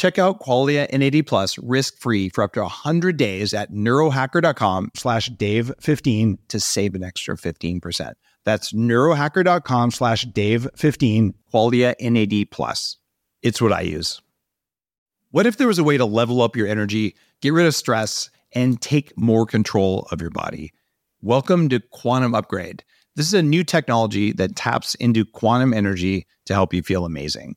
Check out Qualia NAD plus risk-free for up to 100 days at neurohacker.com slash dave15 to save an extra 15%. That's neurohacker.com slash dave15, Qualia NAD plus. It's what I use. What if there was a way to level up your energy, get rid of stress, and take more control of your body? Welcome to Quantum Upgrade. This is a new technology that taps into quantum energy to help you feel amazing.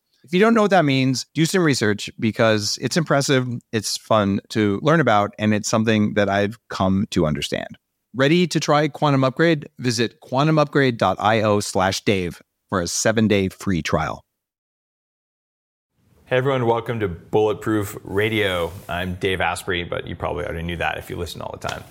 If you don't know what that means, do some research because it's impressive, it's fun to learn about, and it's something that I've come to understand. Ready to try Quantum Upgrade? Visit quantumupgrade.io slash Dave for a seven day free trial. Hey everyone, welcome to Bulletproof Radio. I'm Dave Asprey, but you probably already knew that if you listen all the time.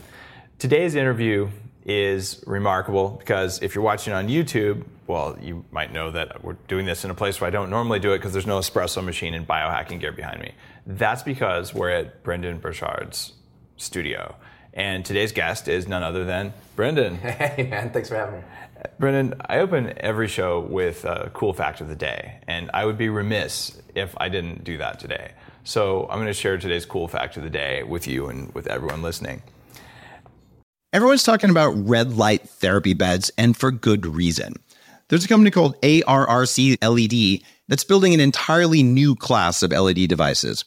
Today's interview is remarkable because if you're watching on YouTube, well, you might know that we're doing this in a place where I don't normally do it because there's no espresso machine and biohacking gear behind me. That's because we're at Brendon Burchard's studio. And today's guest is none other than Brendon. Hey, man, thanks for having me. Brendon, I open every show with a cool fact of the day, and I would be remiss if I didn't do that today. So I'm going to share today's cool fact of the day with you and with everyone listening. Everyone's talking about red light therapy beds, and for good reason. There's a company called ARRC LED that's building an entirely new class of LED devices.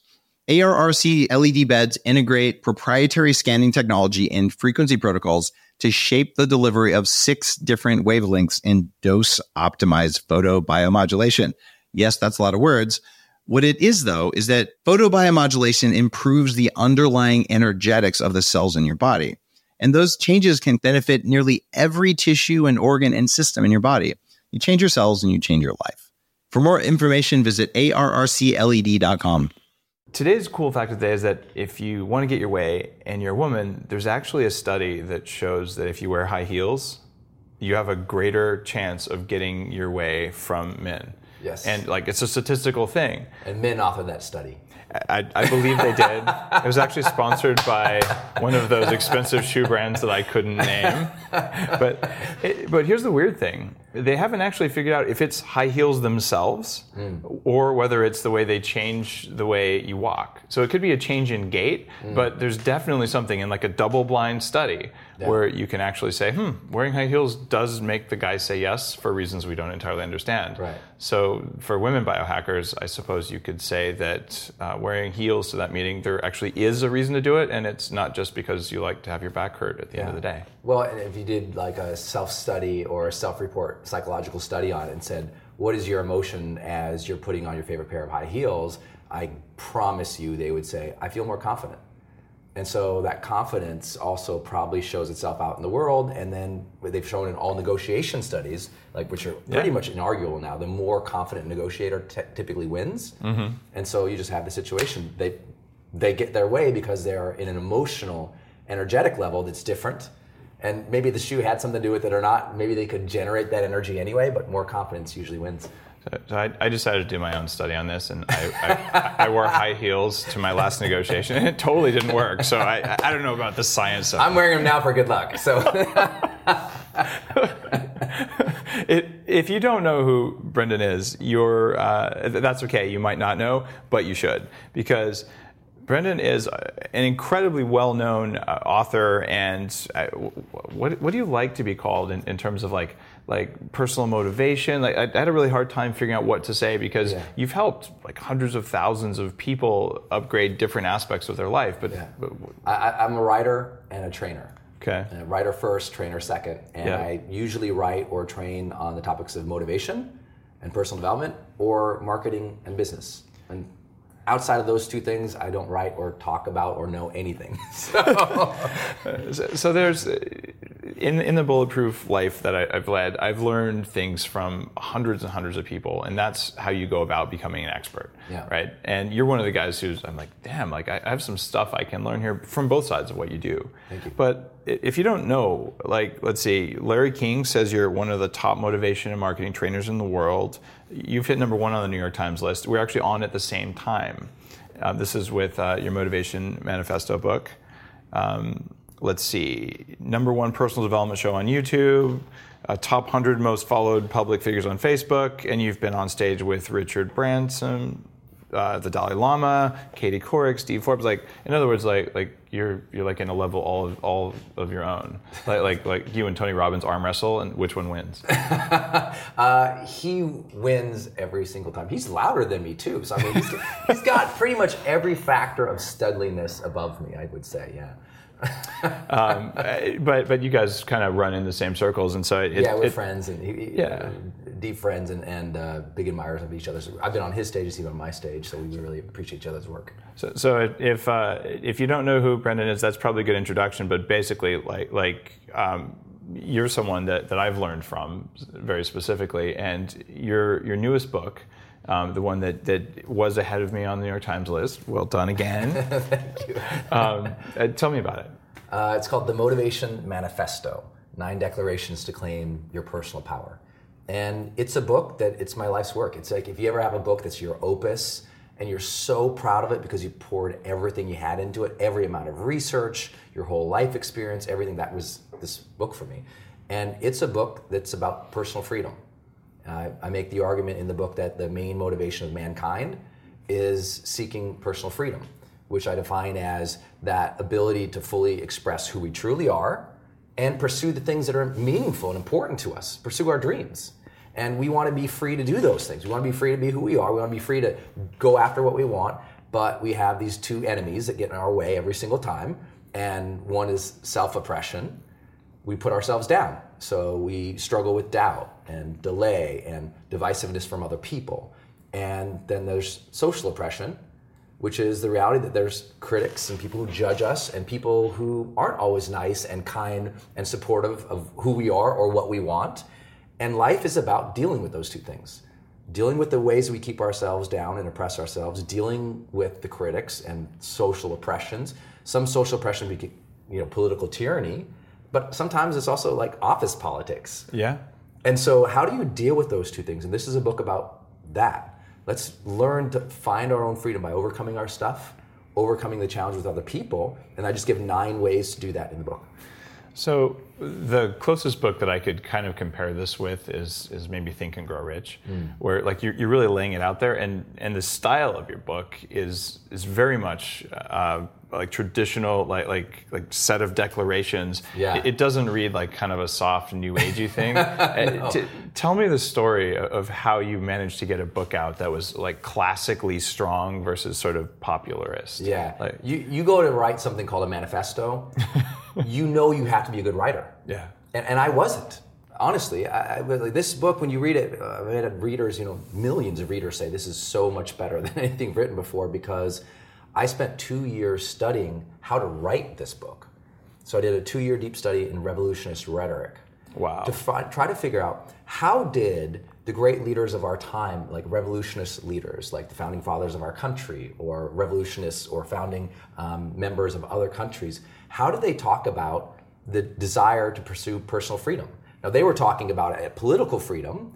ARRC LED beds integrate proprietary scanning technology and frequency protocols to shape the delivery of six different wavelengths in dose optimized photobiomodulation. Yes, that's a lot of words. What it is, though, is that photobiomodulation improves the underlying energetics of the cells in your body. And those changes can benefit nearly every tissue and organ and system in your body. You change your cells and you change your life. For more information, visit arrcled.com. Today's cool fact of the day is that if you want to get your way and you're a woman, there's actually a study that shows that if you wear high heels, you have a greater chance of getting your way from men. Yes. And like it's a statistical thing. And men authored that study. I, I believe they did. it was actually sponsored by one of those expensive shoe brands that I couldn't name. But it, but here's the weird thing: they haven't actually figured out if it's high heels themselves Mm. or whether it's the way they change the way you walk. So it could be a change in gait, Mm. but there's definitely something in like a double-blind study Yeah. where you can actually say, "Hmm, wearing high heels does make the guy say yes for reasons we don't entirely understand." Right. So for women biohackers, I suppose you could say that uh, wearing heels to that meeting, there actually is a reason to do it, and it's not just because you like to have your back hurt at the end of the day. Well, and if you did like a self study or a self report psychological study on it and said, what is your emotion as you're putting on your favorite pair of high heels? I promise you they would say, I feel more confident. And so that confidence also probably shows itself out in the world. And then they've shown in all negotiation studies, like which are pretty Yeah. much inarguable now, the more confident negotiator t- typically wins. Mm-hmm. And so you just have the situation they they get their way because they're in an emotional, energetic level that's different. And maybe the shoe had something to do with it or not. Maybe they could generate that energy anyway, but more confidence usually wins. So, so I, I decided to do my own study on this, and I, I, I wore high heels to my last negotiation, and it totally didn't work. So I, I don't know about the science of I'm wearing them now for good luck. So it, if you don't know who Brendon is, you're uh, that's okay. You might not know, but you should because Brendon is an incredibly well-known uh, author. And uh, what what do you like to be called in, in terms of like like personal motivation? Like I, I had a really hard time figuring out what to say because Yeah. you've helped like hundreds of thousands of people upgrade different aspects of their life. But, Yeah. but I, I'm a writer and a trainer. okay, Uh, writer first, trainer second, and Yeah. I usually write or train on the topics of motivation and personal development or marketing and business. And outside of those two things, I don't write or talk about or know anything. So, So, there's in in the bulletproof life that I, I've led, I've learned things from hundreds and hundreds of people, and that's how you go about becoming an expert, Yeah. right? And you're one of the guys who's I'm like, damn, like I, I have some stuff I can learn here from both sides of what you do. Thank you. But if you don't know, like let's see, Larry King says you're one of the top motivation and marketing trainers in the world. You've hit number one on the New York Times list. We're actually on at the same time. Uh, this is with uh, your Motivation Manifesto book. Um, let's see, number one personal development show on YouTube, top 100 most followed public figures on Facebook, and you've been on stage with Richard Branson, uh, the Dalai Lama, Katie Couric, Steve Forbes. Like, in other words, like like you're you're like in a level all of, all of your own. Like like like you and Tony Robbins arm wrestle, and which one wins? uh, he wins every single time. He's louder than me too. So I mean, he's, he's got pretty much every factor of studliness above me. I would say, yeah. um, uh, but but you guys kind of run in the same circles, and so it, yeah, we're it- friends and he, he- Yeah. deep friends and, and uh, big admirers of each other's. I've been on his stage, he's been on my stage, so we really appreciate each other's work. So, so if uh, if you don't know who Brendon is, that's probably a good introduction. But basically, like like um, you're someone that, that I've learned from very specifically, and your your newest book, um, the one that, that was ahead of me on the New York Times list. Well done again. Thank you. um, uh, tell me about it. Uh, it's called the Motivation Manifesto: Nine Declarations to Claim Your Personal Power. And it's a book that it's my life's work. It's like if you ever have a book that's your opus and you're so proud of it because you poured everything you had into it, every amount of research, your whole life experience, everything that was this book for me. And it's a book that's about personal freedom. I, I make the argument in the book that the main motivation of mankind is seeking personal freedom, which I define as that ability to fully express who we truly are and pursue the things that are meaningful and important to us, pursue our dreams. And we want to be free to do those things. We want to be free to be who we are. We want to be free to go after what we want. But we have these two enemies that get in our way every single time. And one is self oppression, we put ourselves down. So we struggle with doubt and delay and divisiveness from other people. And then there's social oppression, which is the reality that there's critics and people who judge us and people who aren't always nice and kind and supportive of who we are or what we want. And life is about dealing with those two things dealing with the ways we keep ourselves down and oppress ourselves, dealing with the critics and social oppressions. Some social oppression, you know, political tyranny, but sometimes it's also like office politics. Yeah. And so, how do you deal with those two things? And this is a book about that. Let's learn to find our own freedom by overcoming our stuff, overcoming the challenge with other people. And I just give nine ways to do that in the book. So the closest book that I could kind of compare this with is is maybe Think and Grow Rich, where like you're, you're really laying it out there, and and the style of your book is is very much uh, like traditional, like like like set of declarations. Yeah. It, it doesn't read like kind of a soft new agey thing. Uh, t- tell me the story of how you managed to get a book out that was like classically strong versus sort of popularist. Yeah. Like, you, you go to write something called a manifesto, you know you have to be a good writer. yeah. And, and I wasn't. Honestly, I, I, like, this book, when you read it, uh, I've had readers, you know, millions of readers say this is so much better than anything written before because I spent two years studying how to write this book. So I did a two-year deep study in revolutionist rhetoric. Wow. To fi- try to figure out how did the great leaders of our time, like revolutionist leaders, like the founding fathers of our country, or revolutionists or founding um, members of other countries, how did they talk about the desire to pursue personal freedom? Now they were talking about political freedom,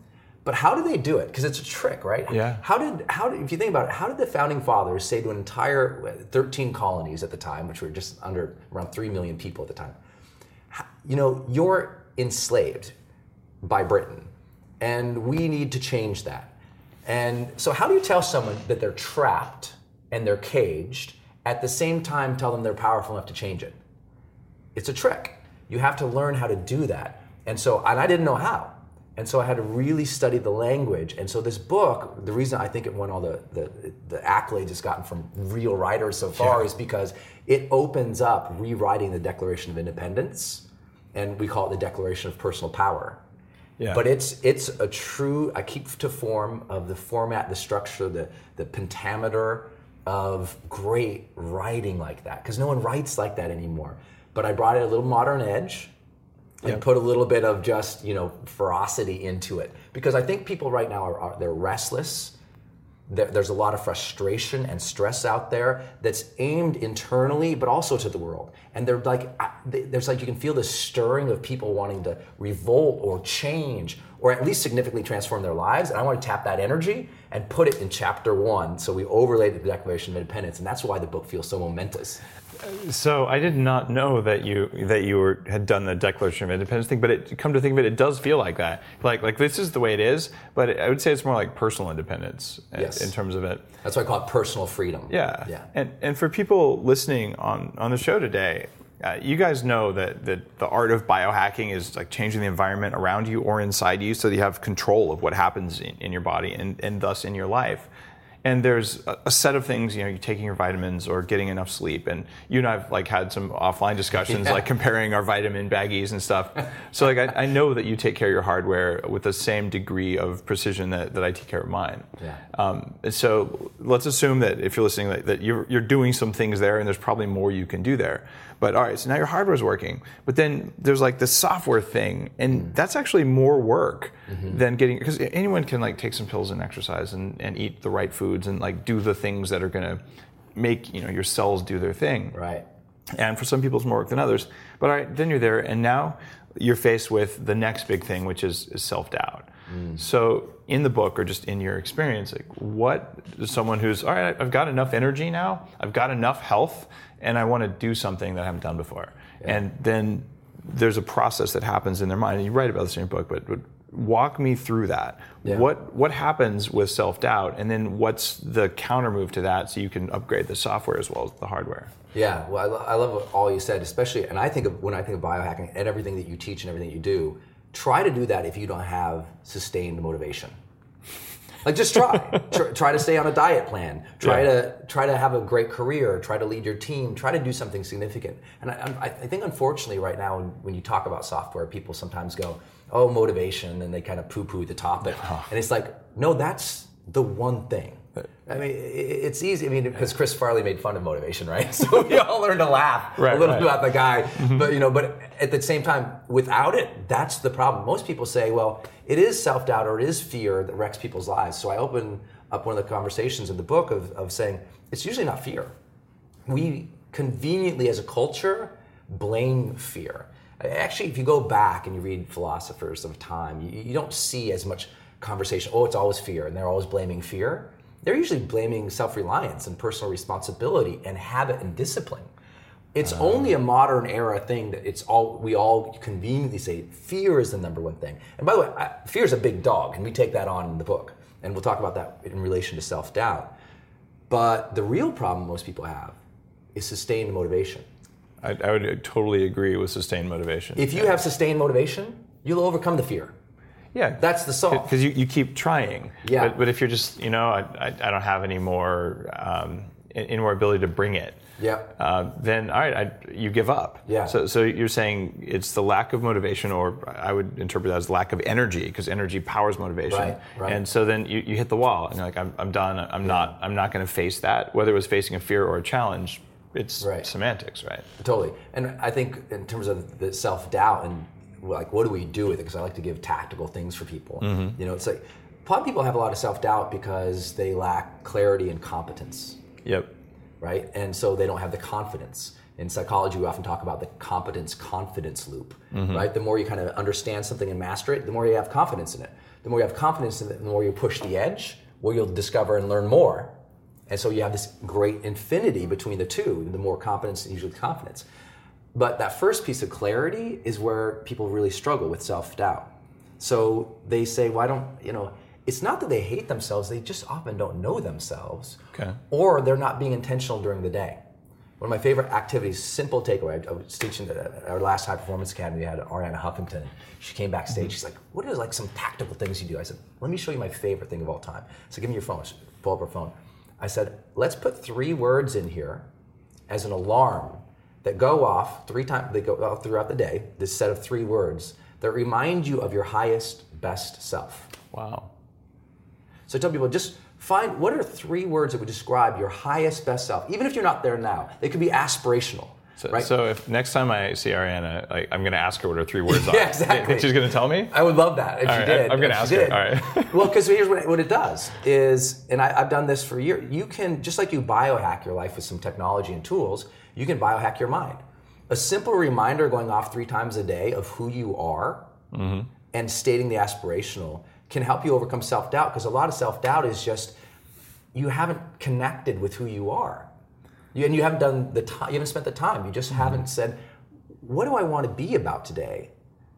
But how do they do it? Because it's a trick, right? Yeah. How did how did, if you think about it, how did the founding fathers say to an entire uh, 13 colonies at the time, which were just under around 3 million people at the time, you know, you're enslaved by Britain, and we need to change that. And so, how do you tell someone that they're trapped and they're caged at the same time tell them they're powerful enough to change it? It's a trick. You have to learn how to do that. And so, and I didn't know how. And so I had to really study the language. And so this book, the reason I think it won all the, the, the accolades it's gotten from real writers so far Yeah. is because it opens up rewriting the Declaration of Independence, and we call it the Declaration of Personal Power. Yeah. But it's it's a true I keep to form of the format, the structure, the the pentameter of great writing like that because no one writes like that anymore. But I brought it a little modern edge and put a little bit of just you know ferocity into it because I think people right now are, are they're restless. There, there's a lot of frustration and stress out there that's aimed internally, but also to the world. And they're like, I- they- there's like you can feel the stirring of people wanting to revolt or change, or at least significantly transform their lives. And I want to tap that energy and put it in chapter one. So we overlaid the Declaration of Independence, and that's why the book feels so momentous. So I did not know that you that you were had done the Declaration of Independence thing, but it, come to think of it, it does feel like that. Like like this is the way it is, but I would say it's more like personal independence uh, in- in terms of it. That's why I call it personal freedom. Yeah. Yeah. And and for people listening on on the show today, uh, you guys know that that the art of biohacking is like changing the environment around you or inside you, so that you have control of what happens in, in your body and and thus in your life. And there's a, a set of things, you know, you're taking your vitamins or getting enough sleep. And you and I've like had some offline discussions, Yeah. like comparing our vitamin baggies and stuff. So like I, I know that you take care of your hardware with the same degree of precision that, that I take care of mine. Yeah. Um, and so let's assume that if you're listening, that, that you're, you're doing some things there, and there's probably more you can do there. But all right, so now your hardware's working, but then there's like the software thing, and that's actually more work mm-hmm. than getting because anyone can like take some pills and exercise and, and eat the right foods and like do the things that are going to make you know your cells do their thing Right. and for some people it's more work than others. But all right, then you're there, and now you're faced with the next big thing, which is, is self doubt. Mm. So in the book, or just in your experience, like what someone who's all right, I've got enough energy now, I've got enough health, and I want to do something that I haven't done before, and then there's a process that happens in their mind, and you write about this in your book, but, but walk me through that. Yeah. What what happens with self doubt, and then what's the counter move to that, so you can upgrade the software as well as the hardware. Yeah, well, I, lo- I love all you said, especially, and I think of when I think of biohacking and everything that you teach and everything you do, try to do that if you don't have sustained motivation. Like just try. try, try to stay on a diet plan. Try Yeah. to try to have a great career. Try to lead your team. Try to do something significant. And I, I, think unfortunately right now when, when you talk about software, people sometimes go, "Oh, motivation," and they kind of poo-poo the topic. Uh-huh. And it's like, no, that's the one thing. I mean, it's easy. I mean, because Chris Farley made fun of motivation, right? So we all learned to laugh Right, a little right. bit about the guy. Mm-hmm. But you know, but at the same time, without it, that's the problem. Most people say, well, it is self doubt or it is fear that wrecks people's lives. So I open up one of the conversations in the book of, of saying it's usually not fear. We conveniently, as a culture, blame fear. Actually, if you go back and you read philosophers of time, you, you don't see as much conversation. Oh, it's always fear, and they're always blaming fear. They're usually blaming self-reliance and personal responsibility and habit and discipline. It's ah. only a modern era thing that it's all we all conveniently say fear is the number one thing. And by the way, I, fear is a big dog, and we take that on in the book, and we'll talk about that in relation to self-doubt. But the real problem most people have is sustained motivation. I, I would totally agree with sustained motivation. If you have sustained motivation, you'll overcome the fear. Yeah, That's the solve. because you, you keep trying. Yeah. But, but if you're just you know I, I, I don't have any more um, any more ability to bring it. Yeah. Uh, then all right, I, you give up. Yeah. So so you're saying it's the lack of motivation, or I would interpret that as lack of energy, because energy powers motivation. Right, right. And so then you, you hit the wall, and you're like, I'm, I'm done. I'm not I'm not going to face that. Whether it was facing a fear or a challenge, it's Right. semantics, right? Totally. And I think in terms of the self doubt and like what do we do with it? Because I like to give tactical things for people. Mm-hmm. You know, it's like a lot of people have a lot of self doubt because they lack clarity and competence. Yep. right? And so they don't have the confidence. In psychology, we often talk about the competence confidence loop, mm-hmm. right? The more you kind of understand something and master it, the more you have confidence in it. the more you have confidence in it, the more you push the edge, where you'll discover and learn more. And so you have this great infinity between the two, the more confidence and usually confidence. But that first piece of clarity is where people really struggle with self doubt. So they say, "Why don't you know?" It's not that they hate themselves; they just often don't know themselves, Okay. or they're not being intentional during the day. One of my favorite activities, simple takeaway. I was teaching at our last high performance academy. We had Arianna Huffington. She came backstage. She's like, "What are like some tactical things you do?" I said, "Let me show you my favorite thing of all time." So give me your phone. She pull up her phone. I said, "Let's put three words in here as an alarm that go off three times. They go off throughout the day. This set of three words that remind you of your highest, best self." Wow. So I tell people just find what are three words that would describe your highest, best self, even if you're not there now. They could be aspirational, So, right? so if next time I see Arianna, like, I'm going to ask her what her three words are. Yeah, exactly. Think she's going to tell me? I would love that if All you right, did. I'm gonna ask her. did. All right. well, because here's what it, what it does is, and I, I've done this for years. You can just like you biohack your life with some technology and tools. You can biohack your mind. A simple reminder going off three times a day of who you are Mm-hmm. and stating the aspirational can help you overcome self doubt. Because a lot of self doubt is just you haven't connected with who you are, you, and you haven't done the time. You haven't spent the time. You just haven't said, "What do I want to be about today?"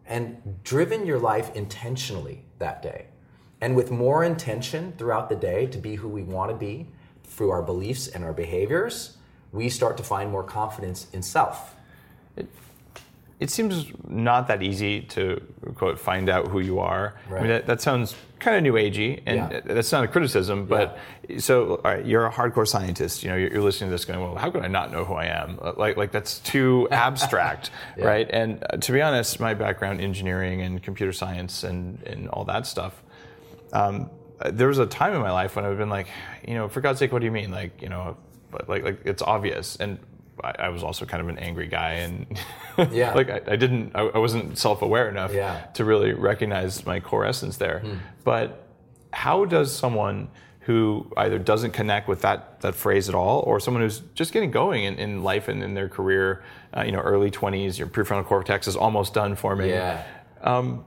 and driven your life intentionally that day. And with more intention throughout the day to be who we want to be through our beliefs and our behaviors, we start to find more confidence in self. It seems not that easy to quote find out who you are. I mean, that, that sounds kind of new agey, and Yeah. that's not a criticism. But so, all right, you're a hardcore scientist. You know, you're, you're listening to this, going, "Well, how could I not know who I am?" Uh, Like, like that's too abstract, right? And uh, to be honest, my background, engineering and computer science, and and all that stuff. Um, uh, there was a time in my life when I've been like, you know, for God's sake, what do you mean? Like, you know, like, like it's obvious. And I, I was also kind of an angry guy, and Yeah. like I, I didn't, I, I wasn't self-aware enough Yeah. To really recognize my core essence there. But how does someone who either doesn't connect with that that phrase at all, or someone who's just getting going in, in life and in their career, uh, you know, early 20s, your prefrontal cortex is almost done forming. Yeah. Um,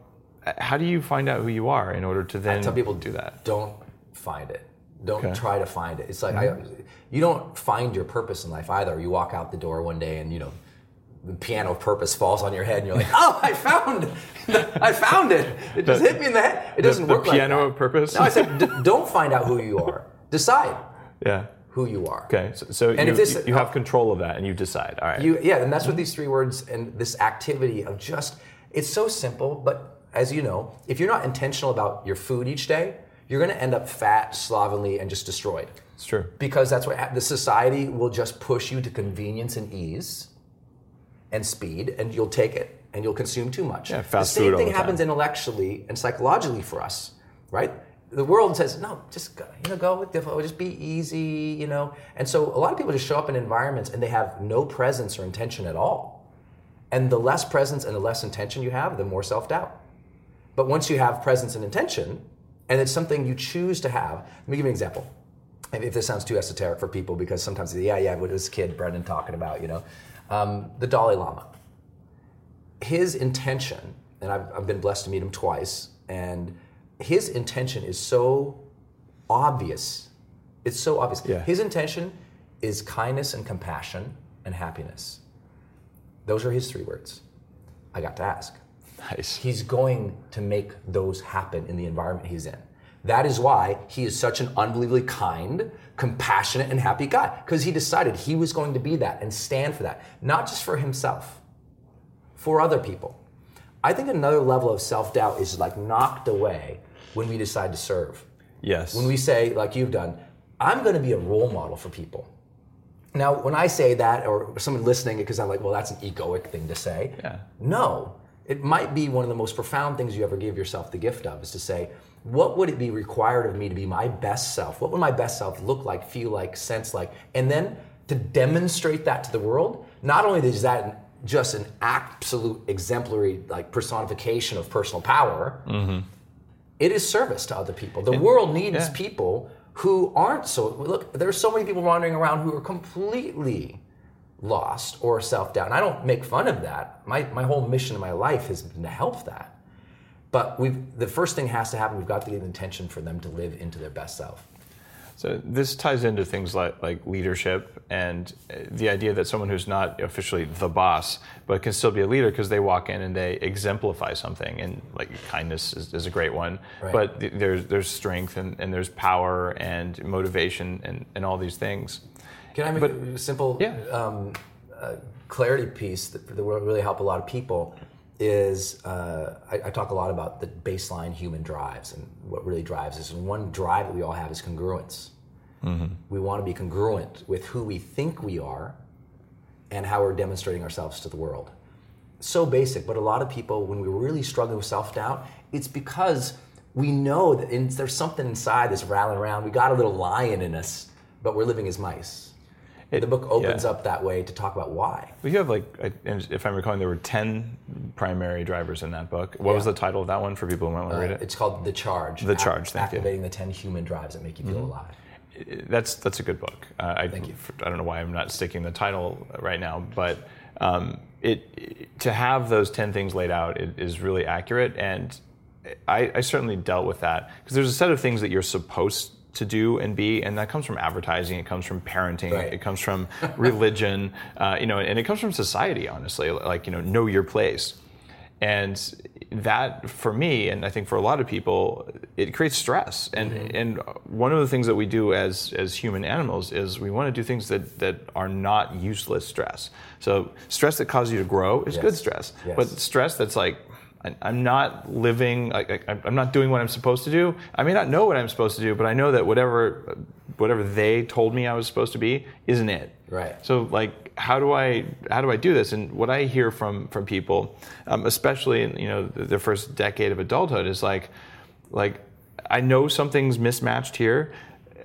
how do you find out who you are in order to then Some people do that? Don't find it. Don't Okay. try to find it. It's like I, mm-hmm. you don't find your purpose in life either. You walk out the door one day and you know the piano of purpose falls on your head and you're like, oh, I found, I found it. It just The- hit me in the head. It doesn't the work The piano like of purpose? No, I said, d- don't find out who you are. Decide Yeah. who you are. Okay. So, so And you, if this- you have control of that and you decide. All right. You, yeah, and that's what these three words and this activity of just, it's so simple, but as you know, if you're not intentional about your food each day, you're gonna end up fat, slovenly, and just destroyed. it's true. Because that's what the society will just push you to convenience and ease and speed, and you'll take it and you'll consume too much. Yeah, fast the same food thing the time. happens intellectually and psychologically for us, right? The world says, no, just go, you know, go with the flow, just be easy, you know. And so a lot of people just show up in environments and they have no presence or intention at all. And the less presence and the less intention you have, the more self doubt. But once you have presence and intention, and it's something you choose to have, let me give you an example. If this sounds too esoteric for people, because sometimes, yeah, yeah, what was kid Brendon talking about, you know? Um, the Dalai Lama. His intention, and I've, I've been blessed to meet him twice, and his intention is so obvious. It's so obvious. Yeah. His intention is kindness and compassion and happiness. Those are his three words. I got to ask Nice. he's going to make those happen in the environment he's in. That is why he is such an unbelievably kind, compassionate, and happy guy. Because he decided he was going to be that and stand for that, not just for himself, for other people. I think another level of self doubt is like knocked away when we decide to serve. Yes. When we say, like you've done, I'm going to be a role model for people. Now, when I say that, or someone listening, because I'm like, well, that's an egoic thing to say. Yeah. No, it might be one of the most profound things you ever give yourself the gift of is to say, what would it be required of me to be my best self? What would my best self look like, feel like, sense like? And then to demonstrate that to the world, not only is that just an absolute exemplary like personification of personal power, mm-hmm. it is service to other people. The world needs yeah. people who aren't so look, there's so many people wandering around who are completely lost or self-doubt. And I don't make fun of that. My my whole mission in my life has been to help that. But we've, the first thing has to happen. We've got to get an intention for them to live into their best self. So this ties into things like, like leadership and uh, the idea that someone who's not officially the boss, but can still be a leader because they walk in and they exemplify something. And like kindness is, is a great one, Right. but th- there's there's strength and, and there's power and motivation and, and all these things. Can I make a simple Yeah. um, uh, clarity piece that, that will really help a lot of people? Is uh, I, I talk a lot about the baseline human drives and what really drives us. And one drive that we all have is congruence. We want to be congruent with who we think we are and how we're demonstrating ourselves to the world. So basic, but a lot of people, when we're really struggling with self doubt, it's because we know that in, there's something inside that's rattling around. We got a little lion in us, but we're living as mice. The book opens yeah. up that way to talk about why. We have like, I- if I'm recalling, there were ten primary drivers in that book. What was the title of that one for people who might want to read Uh, it? it's called The Charge. The Charge, thank you. Mm-hmm. Activating the 10 human drives that make you feel alive. that's that's a good book. Uh, I, Thank you. I don't know why I'm not sticking the title right now, but um, it to have those ten things laid out it is really accurate, and I, I certainly dealt with that because there's a set of things that you're supposed to do and be, and that comes from advertising, it comes from parenting, Right. it comes from religion, uh, you know, and it comes from society. Honestly, like you know, know your place. And that, for me, and I think for a lot of people, it creates stress. And and one of the things that we do as as human animals is we want to do things that that are not useless stress. So stress that causes you to grow is Yes. good stress, Yes. but stress that's like I- I'm not living. I'm I'm not doing what I'm supposed to do. I may not know what I'm supposed to do, but I know that whatever, whatever they told me I was supposed to be isn't it. Right. So like, how do I how do I do this? And what I hear from from people, um, especially in you know the, the first decade of adulthood, is like, like I know something's mismatched here,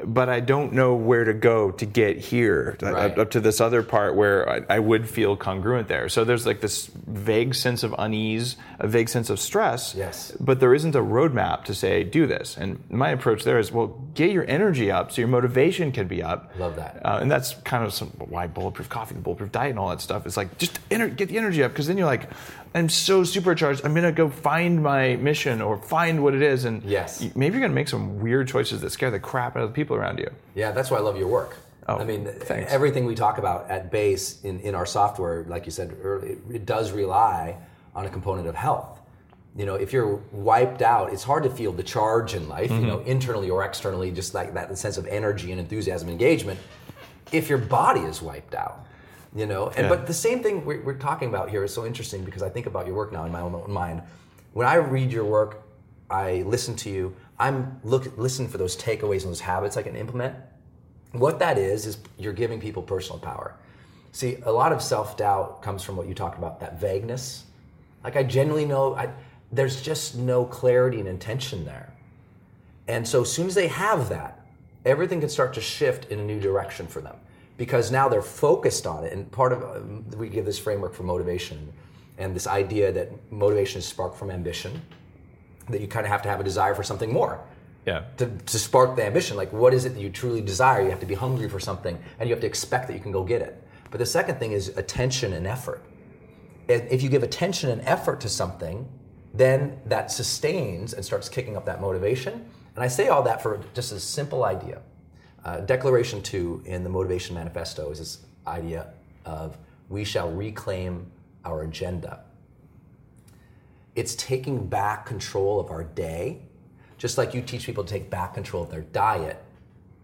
but I don't know where to go to get here uh, Right. up, up to this other part where I, I would feel congruent there. So there's like this vague sense of unease, a vague sense of stress. Yes. But there isn't a roadmap to say do this. And my approach there is well, get your energy up so your motivation can be up. Love that. Uh, and that's kind of some, why bulletproof coffee, the bulletproof diet, and all that stuff. is like just ener- get the energy up because then you're like, I'm so supercharged. I'm gonna go find my mission or find what it is, and Yes. maybe you're gonna make some weird choices that scare the crap out of the people around you. Yeah, that's why I love your work. Oh, I mean, thanks. everything we talk about at base in, in our software, like you said earlier, it, does rely on a component of health. You know, if you're wiped out, it's hard to feel the charge in life, you Mm-hmm. know, internally or externally, just like that sense of energy and enthusiasm, and engagement. If your body is wiped out, you know, and Yeah. but the same thing we're, we're talking about here is so interesting because I think about your work now in my own mind. When I read your work, I listen to you. I'm look listening for those takeaways and those habits I can implement. What that is is you're giving people personal power. See, a lot of self doubt comes from what you talked about that vagueness. Like I genuinely know I, there's just no clarity and intention there. And so as soon as they have that, everything can start to shift in a new direction for them because now they're focused on it. And part of um, we give this framework for motivation and this idea that motivation is sparked from ambition, that you kind of have to have a desire for something more Yeah. to, to spark the ambition. Like, what is it that you truly desire? You have to be hungry for something, and you have to expect that you can go get it. But the second thing is attention and effort. If if you give attention and effort to something, then that sustains and starts kicking up that motivation. And I say all that for just a simple idea. Uh, Declaration two in the Motivation Manifesto is this idea of we shall reclaim our agenda it's taking back control of our day, just like you teach people to take back control of their diet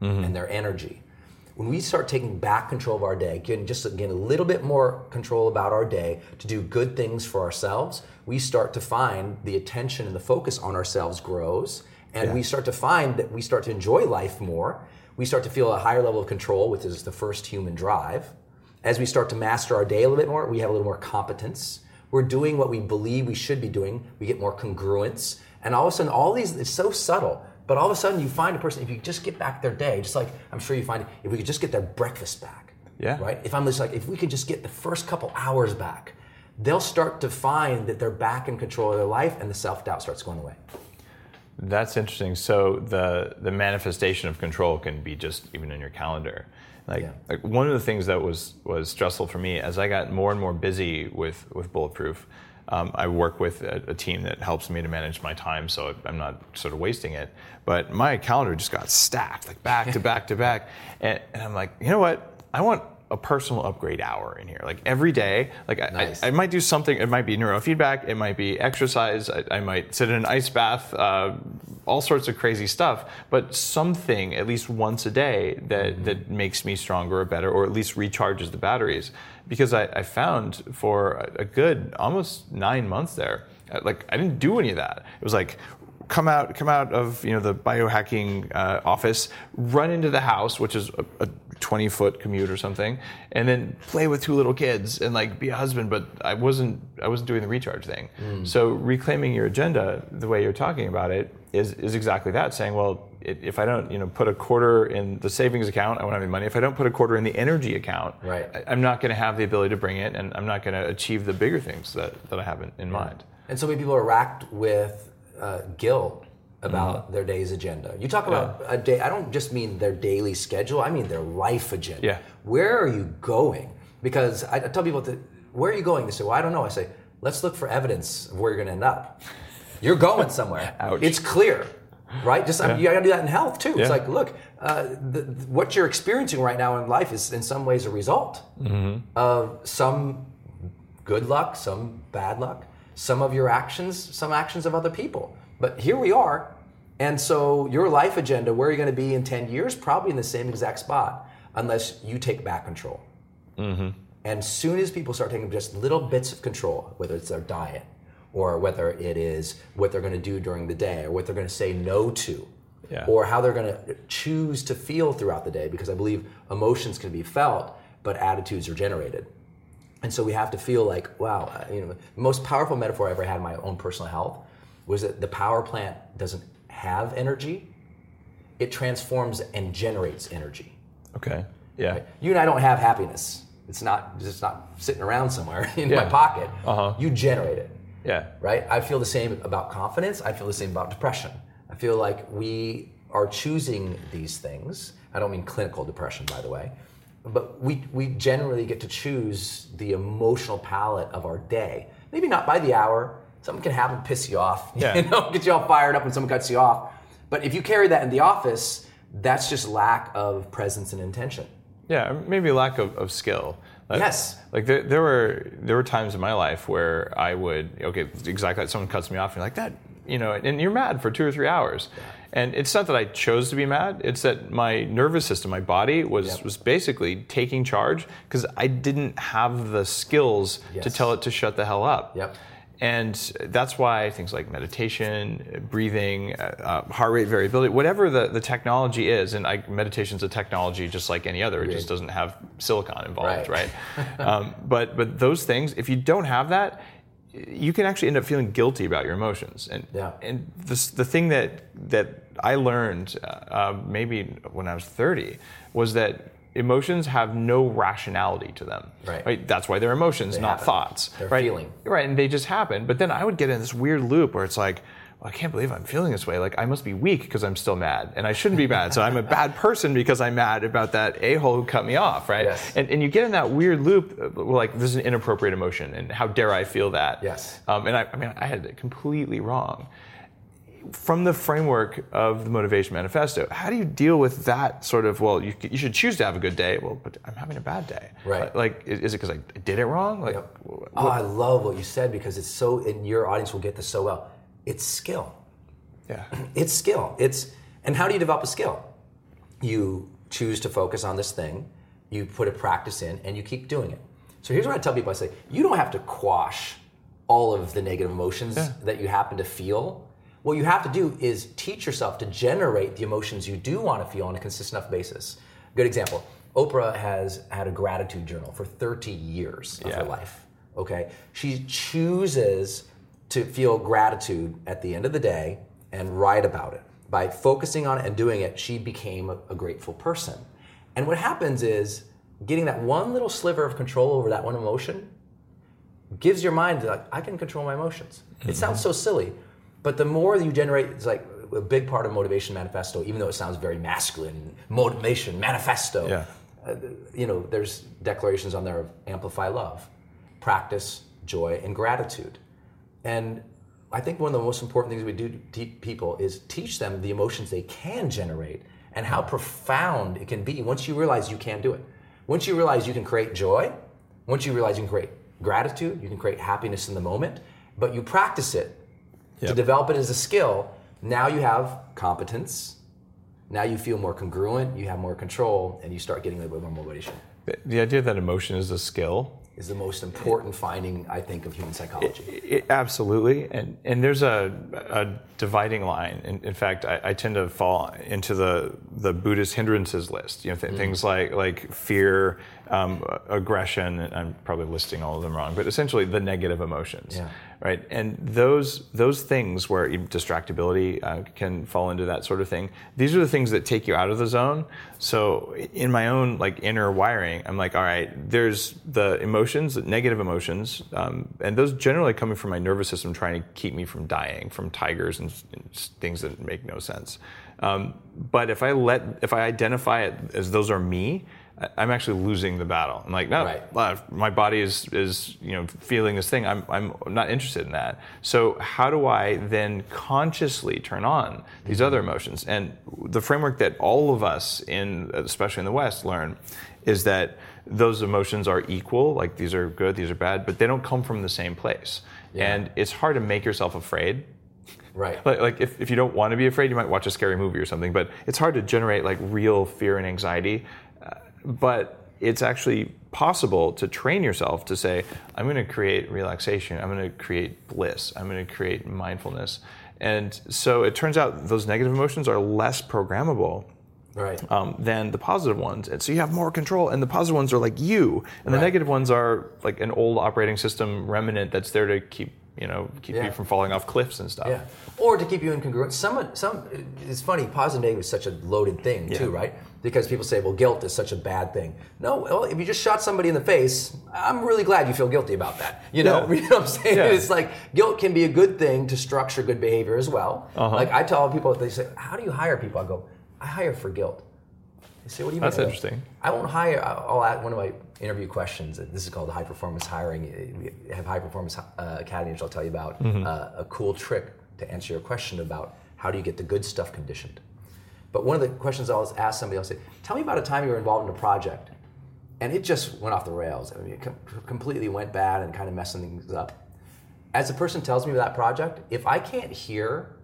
and their energy. When we start taking back control of our day, getting just again a little bit more control about our day to do good things for ourselves, we start to find the attention and the focus on ourselves grows, and we start to find that we start to enjoy life more. We start to feel a higher level of control, which is the first human drive. As we start to master our day a little bit more, we have a little more competence. We're doing what we believe we should be doing. We get more congruence. And all of a sudden, all these, it's so subtle, but all of a sudden you find a person, if you just get back their day, just like I'm sure you find, if we could just get their breakfast back. Yeah. Right? If I'm just like, if we could just get the first couple hours back, they'll start to find that they're back in control of their life and the self doubt starts going away. That's interesting. So the the manifestation of control can be just even in your calendar. Like, Yeah. like one of the things that was was stressful for me as I got more and more busy with with bulletproof. Um, I work with a, a, team that helps me to manage my time, so I'm not sort of wasting it. But my calendar just got stacked, like back to back to back, and, and I'm like, you know what? I want a personal upgrade hour in here. Like every day, like nice. I, I, might do something. It might be neurofeedback. It might be exercise. I, I might sit in an ice bath. Uh, all sorts of crazy stuff. But something at least once a day that mm-hmm. that makes me stronger or better, or at least recharges the batteries. Because I, I found for a good almost nine months there, uh, like I didn't do any of that. It was like come out come out of you know the biohacking uh, office, run into the house, which is a, a 20 foot commute or something, and then play with two little kids and like be a husband. But I wasn't I wasn't doing the recharge thing. Mm. So reclaiming your agenda, the way you're talking about it, is is exactly that. Saying, well, it, if I don't you know put a quarter in the savings account, I won't have any money. If I don't put a quarter in the energy account, right. I, am not going to have the ability to bring it, and I'm not going to achieve the bigger things that that I have in, in yeah. mind. And so many people are racked with uh, guilt about mm-hmm. their day's agenda. You talk about yeah. a day, I don't just mean their daily schedule, I mean their life agenda. Yeah. Where are you going? Because I, I tell people, that, where are you going? They say, well, I don't know. I say, let's look for evidence of where you're going to end up. You're going somewhere. it's clear, right? Just yeah. I mean, you got to do that in health too. Yeah. It's like, look, uh, the, what you're experiencing right now in life is in some ways a result mm-hmm. of some good luck, some bad luck, some of your actions, some actions of other people. But here we are. And so your life agenda, where you're you going to be in 10 years? Probably in the same exact spot, unless you take back control. Mm-hmm. And soon as people start taking just little bits of control, whether it's their diet or whether it is what they're going to do during the day or what they're going to say no to, yeah. or how they're going to choose to feel throughout the day, because I believe emotions can be felt, but attitudes are generated. And so we have to feel like, wow, uh, you know, the most powerful metaphor I ever had in my own personal health was that the power plant doesn't have energy, it transforms and generates energy. Okay. Yeah. Right? You and I don't have happiness. It's not just not sitting around somewhere in yeah. my pocket. Uh-huh. You generate it. Yeah. Right? I feel the same about confidence. I feel the same about depression. I feel like we are choosing these things. I don't mean clinical depression, by the way, but we, we generally get to choose the emotional palette of our day. Maybe not by the hour, something can happen, piss you off, yeah. you know, get you all fired up when someone cuts you off. But if you carry that in the office, that's just lack of presence and intention. Yeah, maybe lack of, of skill. Yes. Like there, there, were there were times in my life where I would okay exactly like someone cuts me off and you're like that you know and you're mad for two or three hours. And it's not that I chose to be mad. It's that my nervous system, my body was yep. was basically taking charge because I didn't have the skills yes. to tell it to shut the hell up. Yep. And that's why things like meditation, breathing, uh, heart rate variability, whatever the, the technology is, and meditation is a technology just like any other, it just doesn't have silicon involved, right? right? um, but, but those things, if you don't have that, you can actually end up feeling guilty about your emotions. And, yeah. and the, the thing that, that I learned uh, uh maybe when I was 30 was that emotions have no rationality to them. Right. right? That's why they're emotions, they not happen. thoughts. They're right? feeling. Right, and they just happen. But then I would get in this weird loop where it's like, well, I can't believe I'm feeling this way. Like I must be weak because I'm still mad, and I shouldn't be mad. So I'm a bad person because I'm mad about that a hole who cut me off, right? Yes. And, and you get in that weird loop. Like this is an inappropriate emotion, and how dare I feel that? Yes. Um, and I, I mean, I had it completely wrong from the framework of the motivation manifesto how do you deal with that sort of well you, you should choose to have a good day well but i'm having a bad day. Right. Like is it because i did it wrong? Like yep. oh i love what you said because it's so and your audience will get this so well. It's skill. Yeah. It's skill. It's and how do you develop a skill? You choose to focus on this thing you put a practice in and you keep doing it. So here's what i tell people. I say you don't have to quash all of the negative emotions yeah. that you happen to feel what you have to do is teach yourself to generate the emotions you do want to feel on a consistent enough basis. Good example Oprah has had a gratitude journal for 30 years of yeah. her life. Okay? She chooses to feel gratitude at the end of the day and write about it. By focusing on it and doing it, she became a, grateful person. And what happens is getting that one little sliver of control over that one emotion gives your mind like I can control my emotions. Mm-hmm. It sounds so silly, but the more you generate, it's like a big part of Motivation Manifesto, even though it sounds very masculine, Motivation Manifesto. Yeah. Uh, you know, there's declarations on there of amplify love, practice joy and gratitude. And I think one of the most important things we do to people is teach them the emotions they can generate and how profound it can be once you realize you can do it. Once you realize you can create joy, once you realize you can create gratitude, you can create happiness in the moment, but you practice it to develop it as a skill, now you have competence. Now you feel more congruent, you have more control, and you start getting a little bit more motivation. The- The idea that emotion is a skill Is the most important finding, I think, of human psychology. It, absolutely, and and there's a, a dividing line. In, in fact, I, I tend to fall into the the Buddhist hindrances list. You know, Mm. th- things like like fear, um, aggression. And I'm probably listing all of them wrong, but essentially the negative emotions, Yeah. Right? And those those things where distractibility uh, can fall into that sort of thing. These are the things that take you out of the zone. So in my own like inner wiring, I'm like, all right, there's the emotions, negative emotions, um, and those generally coming from my nervous system trying to keep me from dying from tigers and, and things that make no sense. Um, but if I let, if I identify it as those are me, I'm actually losing the battle. I'm like, no, Right. my body is is you know feeling this thing. I'm I'm not interested in that. So how do I then consciously turn on these mm-hmm. other emotions? And the framework that all of us in especially in the West learn is that those emotions are equal. Like these are good, these are bad, but they don't come from the same place. Yeah. And it's hard to make yourself afraid Right. like, like if, if you don't want to be afraid, you might watch a scary movie or something. But it's hard to generate like real fear and anxiety. But it's actually possible to train yourself to say, I'm going to create relaxation. I'm going to create bliss. I'm going to create mindfulness. And so it turns out those negative emotions are less programmable Right. um, than the positive ones. And so you have more control. And the positive ones are like you, and the Right. negative ones are like an old operating system remnant that's there to keep you know keep Yeah. you from falling off cliffs and stuff. Yeah. Or to keep you incongruent. Some, some. It's funny. Positive negative is such a loaded thing too, right? Because people say, "Well, guilt is such a bad thing." No. Well, if you just shot somebody in the face, I'm really glad you feel guilty about that. You know, Yeah. you know what I'm saying? Yeah. It's like guilt can be a good thing to structure good behavior as well. Uh-huh. Like I tell people, they say, "How do you hire people?" I go, "I hire for guilt." They say, "What do you mean?" That's I go, interesting. I won't hire. I'll add one of my interview questions. This is called high performance hiring. We have high performance uh, academy, which I'll tell you about. Mm-hmm. Uh, a cool trick to answer your question about how do you get the good stuff conditioned. But one of the questions I'll always ask somebody, I'll say, "Tell me about a time you were involved in a project, and it just went off the rails. I mean, it com- completely went bad and kind of messing things up." As the person tells me about that project, if I can't hear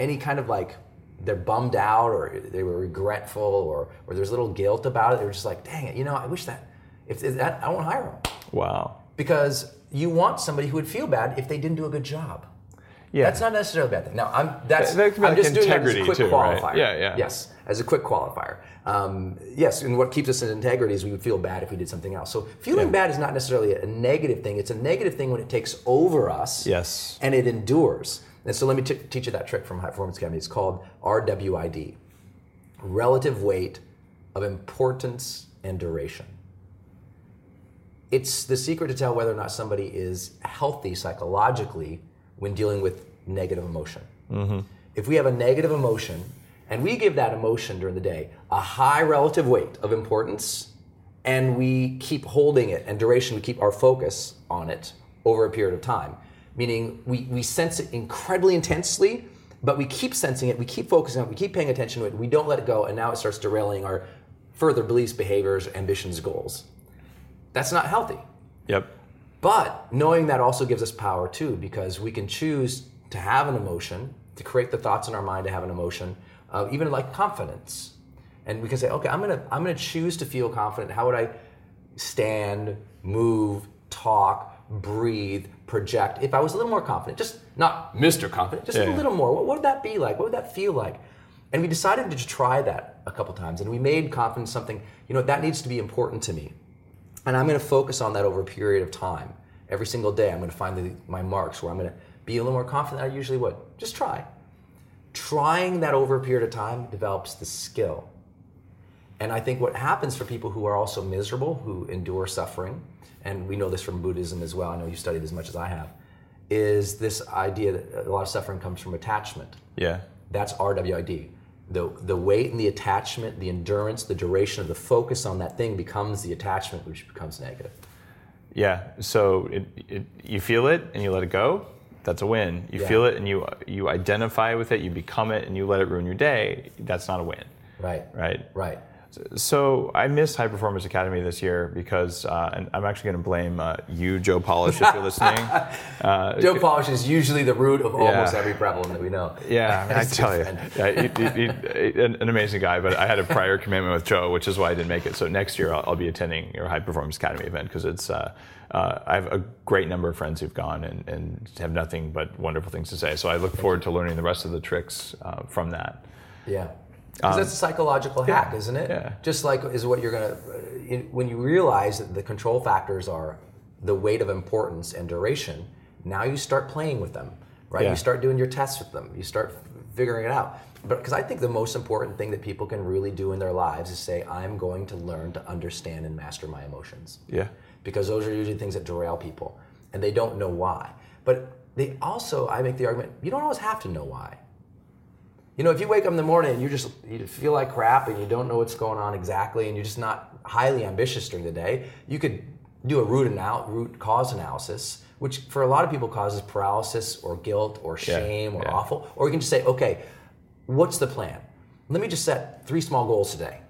any kind of like they're bummed out or they were regretful or or there's a little guilt about it. They were just like, dang it, you know, I wish that if if that I won't hire them Wow. because you want somebody who would feel bad if they didn't do a good job. Yeah. That's not necessarily a bad thing. Now, I'm that's That- that I'm just doing that as a integrity quick too, right? qualifier. Yeah, yeah. Yes, as a quick qualifier. Um, yes, and what keeps us in integrity is we would feel bad if we did something else. So feeling Yeah. bad is not necessarily a negative thing. It's a negative thing when it takes over us. Yes. And it endures. And so let me t- teach you that trick from High Performance Academy. It's called RWID, relative weight of importance and duration. It's the secret to tell whether or not somebody is healthy psychologically when dealing with negative emotion. Mm-hmm. If we have a negative emotion and we give that emotion during the day a high relative weight of importance and we keep holding it and duration, we keep our focus on it over a period of time, meaning we, we sense it incredibly intensely, but we keep sensing it, we keep focusing on it, we keep paying attention to it, we don't let it go, and now it starts derailing our further beliefs, behaviors, ambitions, goals. That's not healthy. Yep. But knowing that also gives us power too, because we can choose to have an emotion, to create the thoughts in our mind to have an emotion, uh, even like confidence. And we can say, okay, I'm gonna I'm gonna choose to feel confident. How would I stand, move, talk, breathe, project? If I was a little more confident, just not Mr. Confident, just Yeah, a little more. What, what would that be like? What would that feel like? And we decided to try that a couple times, and we made confidence something. You know, that needs to be important to me. And I'm going to focus on that over a period of time. Every single day, I'm going to find the, my marks where I'm going to be a little more confident than I usually would. Just try. Trying that over a period of time develops the skill. And I think what happens for people who are also miserable, who endure suffering, and we know this from Buddhism as well, I know you studied as much as I have, is this idea that a lot of suffering comes from attachment. Yeah. That's RWID. The, the weight and the attachment, the endurance, the duration of the focus on that thing becomes the attachment, which becomes negative. Yeah. So it, it, you feel it and you let it go, that's a win. You Yeah. feel it and you you identify with it, you become it, and you let it ruin your day. That's not a win, Right. right? Right. So I missed High Performance Academy this year because, uh, and I'm actually going to blame uh, you, Joe Polish, if you're listening. Uh, Joe Polish is usually the root of almost every problem that we know. Yeah, I tell you, yeah, he- he- he- an, an amazing guy. But I had a prior commitment with Joe, which is why I didn't make it. So next year I'll, I'll be attending your High Performance Academy event because it's. Uh, uh, I have a great number of friends who've gone and, and have nothing but wonderful things to say. So I look forward to learning the rest of the tricks uh, from that. Yeah. Because that's a psychological hack, isn't it? Um, yeah. Just like is what you're gonna when you realize that the control factors are the weight of importance and duration. Now you start playing with them, right? Yeah. You start doing your tests with them. You start figuring it out. But because I think the most important thing that people can really do in their lives is say, I'm going to learn to understand and master my emotions Yeah. because those are usually things that derail people and they don't know why. But they also, I make the argument, you don't always have to know why. You know, if you wake up in the morning and you just you feel like crap and you don't know what's going on exactly and you're just not highly ambitious during the day, you could do a root anal- root cause analysis, which for a lot of people causes paralysis or guilt or Yeah, shame or yeah. awful. Or you can just say, okay, what's the plan? Let me just set three small goals today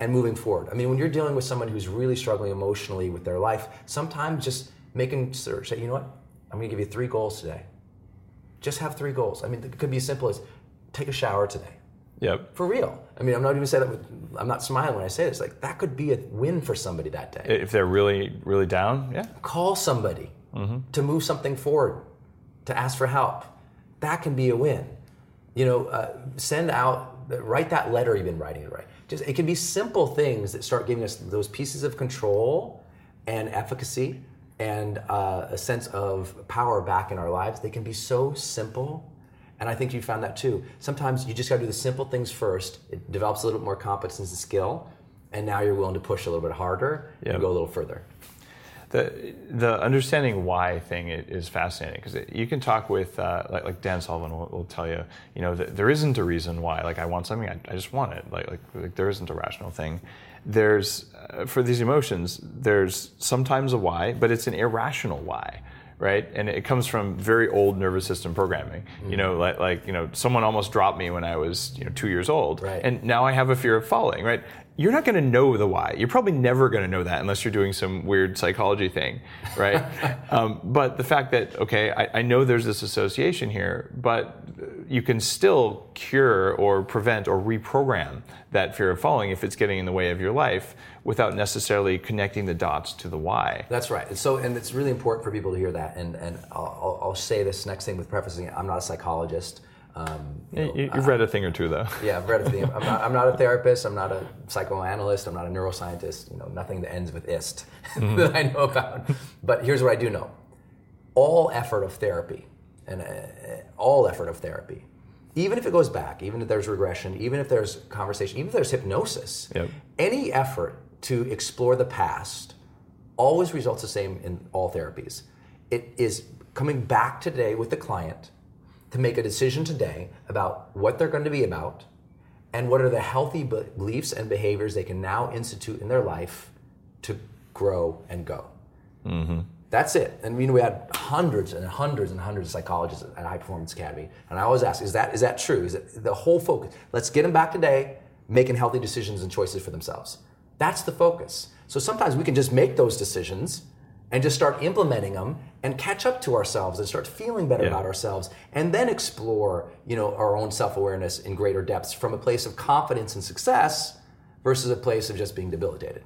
and moving forward. I mean, when you're dealing with someone who's really struggling emotionally with their life, sometimes just making sure, say, you know what, I'm gonna give you three goals today. Just have three goals. I mean, it could be as simple as take a shower today. Yep. For real. I mean, I'm not even saying that with, I'm not smiling when I say this. Like, that could be a win for somebody that day. If they're really, really down, yeah. Call somebody to move something forward, to ask for help. That can be a win. You know, uh, send out, write that letter you've been writing, right? Just it can be simple things that start giving us those pieces of control and efficacy and uh, a sense of power back in our lives. They can be so simple. And I think you found that too. Sometimes you just got to do the simple things first. It develops a little bit more competence and skill, and now you're willing to push a little bit harder Yep. and go a little further. The the understanding why thing is fascinating because you can talk with uh, like, like Dan Sullivan will, will tell you you know that there isn't a reason why like I want something I, I just want it like, like like there isn't a rational thing. There's uh, for these emotions there's sometimes a why but it's an irrational why right? And it comes from very old nervous system programming. You know like, like you know someone almost dropped me when i was you know two years old. Right. and now i have a fear of falling right? You're not going to know the why. You're probably never going to know that unless you're doing some weird psychology thing right? Um, but the fact that okay I, I know there's this association here but you can still cure or prevent or reprogram that fear of falling if it's getting in the way of your life without necessarily connecting the dots to the why That's right. And so, and it's really important for people to hear that. And and I'll, I'll, say this next thing with prefacing it. I'm not a psychologist. Um, you know, you, you've read a thing or two though yeah, I've read a thing. I'm not, I'm not a therapist. I'm not a psychoanalyst. I'm not a neuroscientist. You know, nothing that ends with ist that I know about. But here's what I do know: all effort of therapy, and uh, all effort of therapy, even if it goes back, even if there's regression, even if there's conversation, even if there's hypnosis, Yep. any effort to explore the past always results the same in all therapies. It is coming back today with the client to make a decision today about what they're going to be about and what are the healthy beliefs and behaviors they can now institute in their life to grow and go. That's it. And I mean, we had hundreds and hundreds and hundreds of psychologists at High Performance Academy, and I always ask, is that is that true? Is it the whole focus? Let's get them back today, making healthy decisions and choices for themselves. That's the focus. So sometimes we can just make those decisions and just start implementing them and catch up to ourselves and start feeling better Yeah. about ourselves and then explore, you know, our own self-awareness in greater depths from a place of confidence and success versus a place of just being debilitated.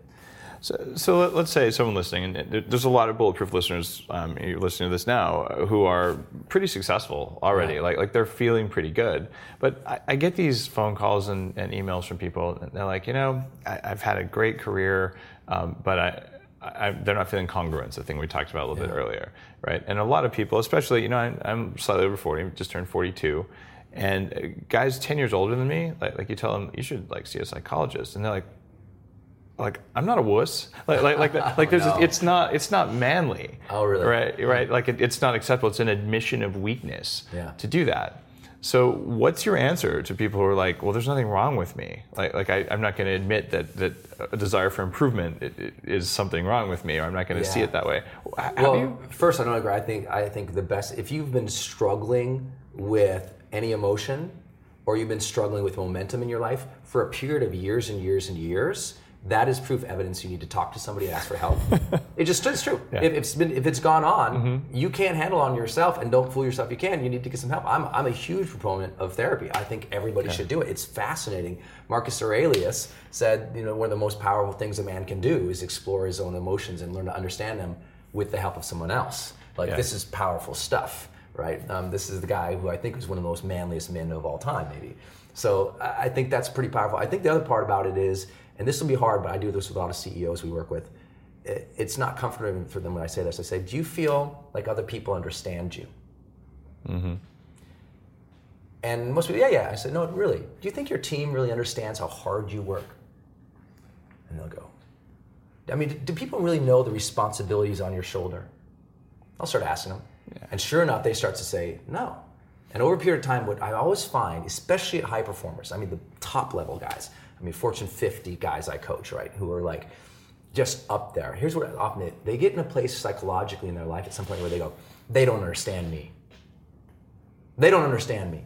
So, so let, let's say someone listening, and there's a lot of bulletproof listeners, um, you're listening to this now, uh, who are pretty successful already. Like, like they're feeling pretty good. But I, I get these phone calls and, and emails from people, and they're like, you know, I, I've had a great career, um, but I, I, they're not feeling congruence, the thing we talked about a little bit earlier, right? And a lot of people, especially, you know, I'm, I'm slightly over 40, just turned 42. And uh, guys 10 years older than me, like, like you tell them, you should like see a psychologist. And they're like, like I'm not a wuss. Like like like, that- oh, like there's no. it's not it's not manly. Oh, really? Right right. Like it, it's not acceptable. It's an admission of weakness Yeah. to do that. So, what's your answer to people who are like, "Well, there's nothing wrong with me. Like, like I, am not going to admit that that a desire for improvement is something wrong with me, or I'm not going to yeah. see it that way." Well, you? first, I don't agree. I think I think the best if you've been struggling with any emotion, or you've been struggling with momentum in your life for a period of years and years and years, that is proof evidence you need to talk to somebody and ask for help. it just it's true. Yeah. If, it's been if it's gone on, mm-hmm. you can't handle on yourself and don't fool yourself. You can. You need to get some help. I'm I'm a huge proponent of therapy. I think everybody should do it. It's fascinating. Marcus Aurelius said, you know, one of the most powerful things a man can do is explore his own emotions and learn to understand them with the help of someone else. Like yeah. this is powerful stuff, right? Um, this is the guy who I think is one of the most manliest men of all time, maybe. So I think that's pretty powerful. I think the other part about it is and this will be hard, but I do this with a lot of CEOs we work with. It's not comforting for them when I say this. I say, Do you feel like other people understand you? Mm-hmm. And most people, yeah, yeah. I said, No, really. Do you think your team really understands how hard you work? And they'll go, I mean, do people really know the responsibilities on your shoulder? I'll start asking them. Yeah. And sure enough, they start to say, No. And over a period of time, what I always find, especially at high performers, I mean, the top level guys, I mean, Fortune 50 guys I coach, right, who are like just up there. Here's what often they get in a place psychologically in their life at some point where they go, they don't understand me. They don't understand me.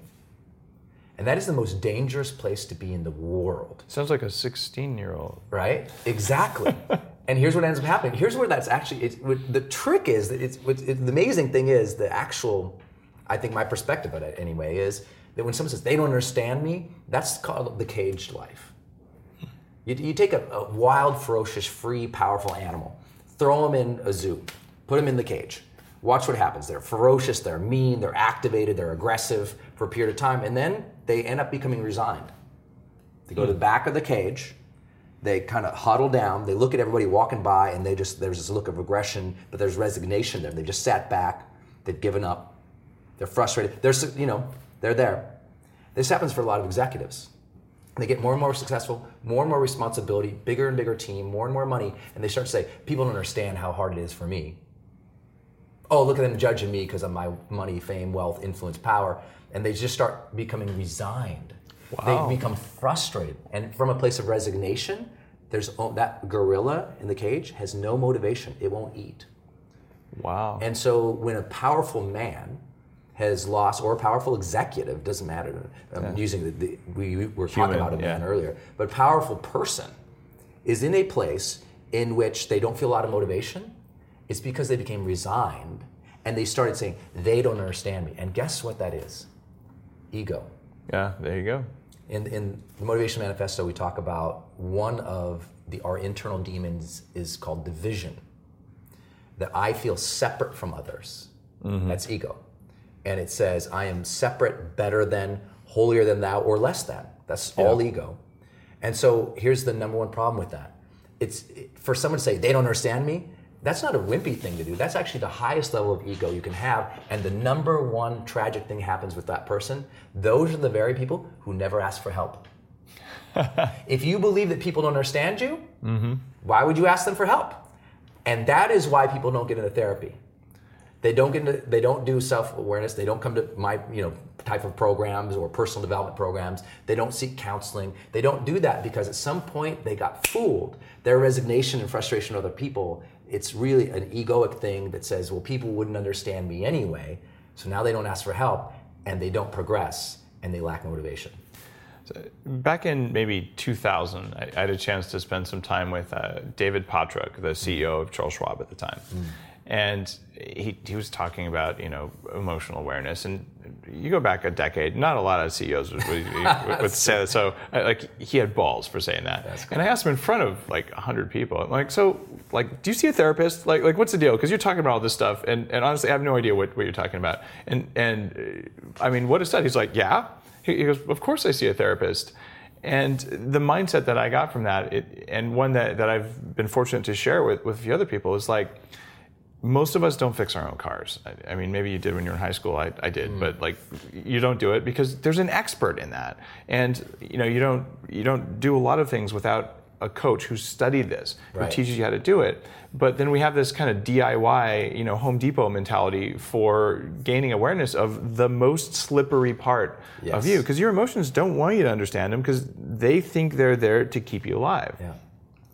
And that is the most dangerous place to be in the world. Sounds like a 16 year old. Right? Exactly. and here's what ends up happening. Here's where that's actually, it's, the trick is that it's, it's, the amazing thing is the actual, I think my perspective of it anyway, is that when someone says they don't understand me, that's called the caged life. You, you take a, a, wild, ferocious, free, powerful animal, throw them in a zoo, put them in the cage. Watch what happens. They're ferocious, they're mean, they're activated, they're aggressive for a period of time, and then they end up becoming resigned. They go to the back of the cage, they kind of huddle down, they look at everybody walking by, and they just, there's this look of aggression, but there's resignation there. They've just sat back, they've given up, they're frustrated. They're, you know, they're there. This happens for a lot of executives they get more and more successful, more and more responsibility, bigger and bigger team, more and more money, and they start to say, people don't understand how hard it is for me. Oh, look at them judging me because of my money, fame, wealth, influence, power. And they just start becoming resigned. Wow. They become frustrated. And from a place of resignation, there's that gorilla in the cage has no motivation. It won't eat. Wow. And so when a powerful man has lost, or a powerful executive, doesn't matter. I'm yeah. using the, the, we were talking about a man yeah. earlier, but powerful person is in a place in which they don't feel a lot of motivation. It's because they became resigned and they started saying, they don't understand me. And guess what that is? Ego. Yeah, there you go. In, in the Motivation Manifesto, we talk about one of the, our internal demons is called division. That I feel separate from others. Mm-hmm. That's ego and it says, I am separate, better than, holier than thou, or less than. That's yeah. all ego. And so here's the number one problem with that. It's for someone to say, they don't understand me, that's not a wimpy thing to do. That's actually the highest level of ego you can have. And the number one tragic thing happens with that person. Those are the very people who never ask for help. if you believe that people don't understand you, mm-hmm. why would you ask them for help? And that is why people don't get into therapy they don't get into, they don't do self-awareness. They don't come to my you know type of programs or personal development programs. They don't seek counseling. They don't do that because at some point they got fooled. Their resignation and frustration of other people it's really an egoic thing that says well people wouldn't understand me anyway so now they don't ask for help and they don't progress and they lack motivation. So back in maybe 2000, I, I, had a chance to spend some time with uh, David Pottruck, the CEO of Charles Schwab at the time. Mm and he, he was talking about you know emotional awareness. And you go back a decade not a lot of ceos would, would, would say that. So like he had balls for saying that. Cool. and i asked him in front of like 100 people. I'm like so like do you see a therapist? Like like what's the deal? Because you're talking about all this stuff. And, and honestly i have no idea what, what you're talking about. And and uh, i mean what is that? He's like yeah. He, he goes of course i see a therapist. And the mindset that i got from that it, and one that, that i've been fortunate to share with, with a few other people is like most of us don't fix our own cars. I, I, mean, maybe you did when you were in high school. I, I did, mm. but like, you don't do it because there's an expert in that, and you know, you don't you don't do a lot of things without a coach who's studied this, who Right. teaches you how to do it. But then we have this kind of DIY, you know, Home Depot mentality for gaining awareness of the most slippery part of you, because your emotions don't want you to understand them because they think they're there to keep you alive. Yeah.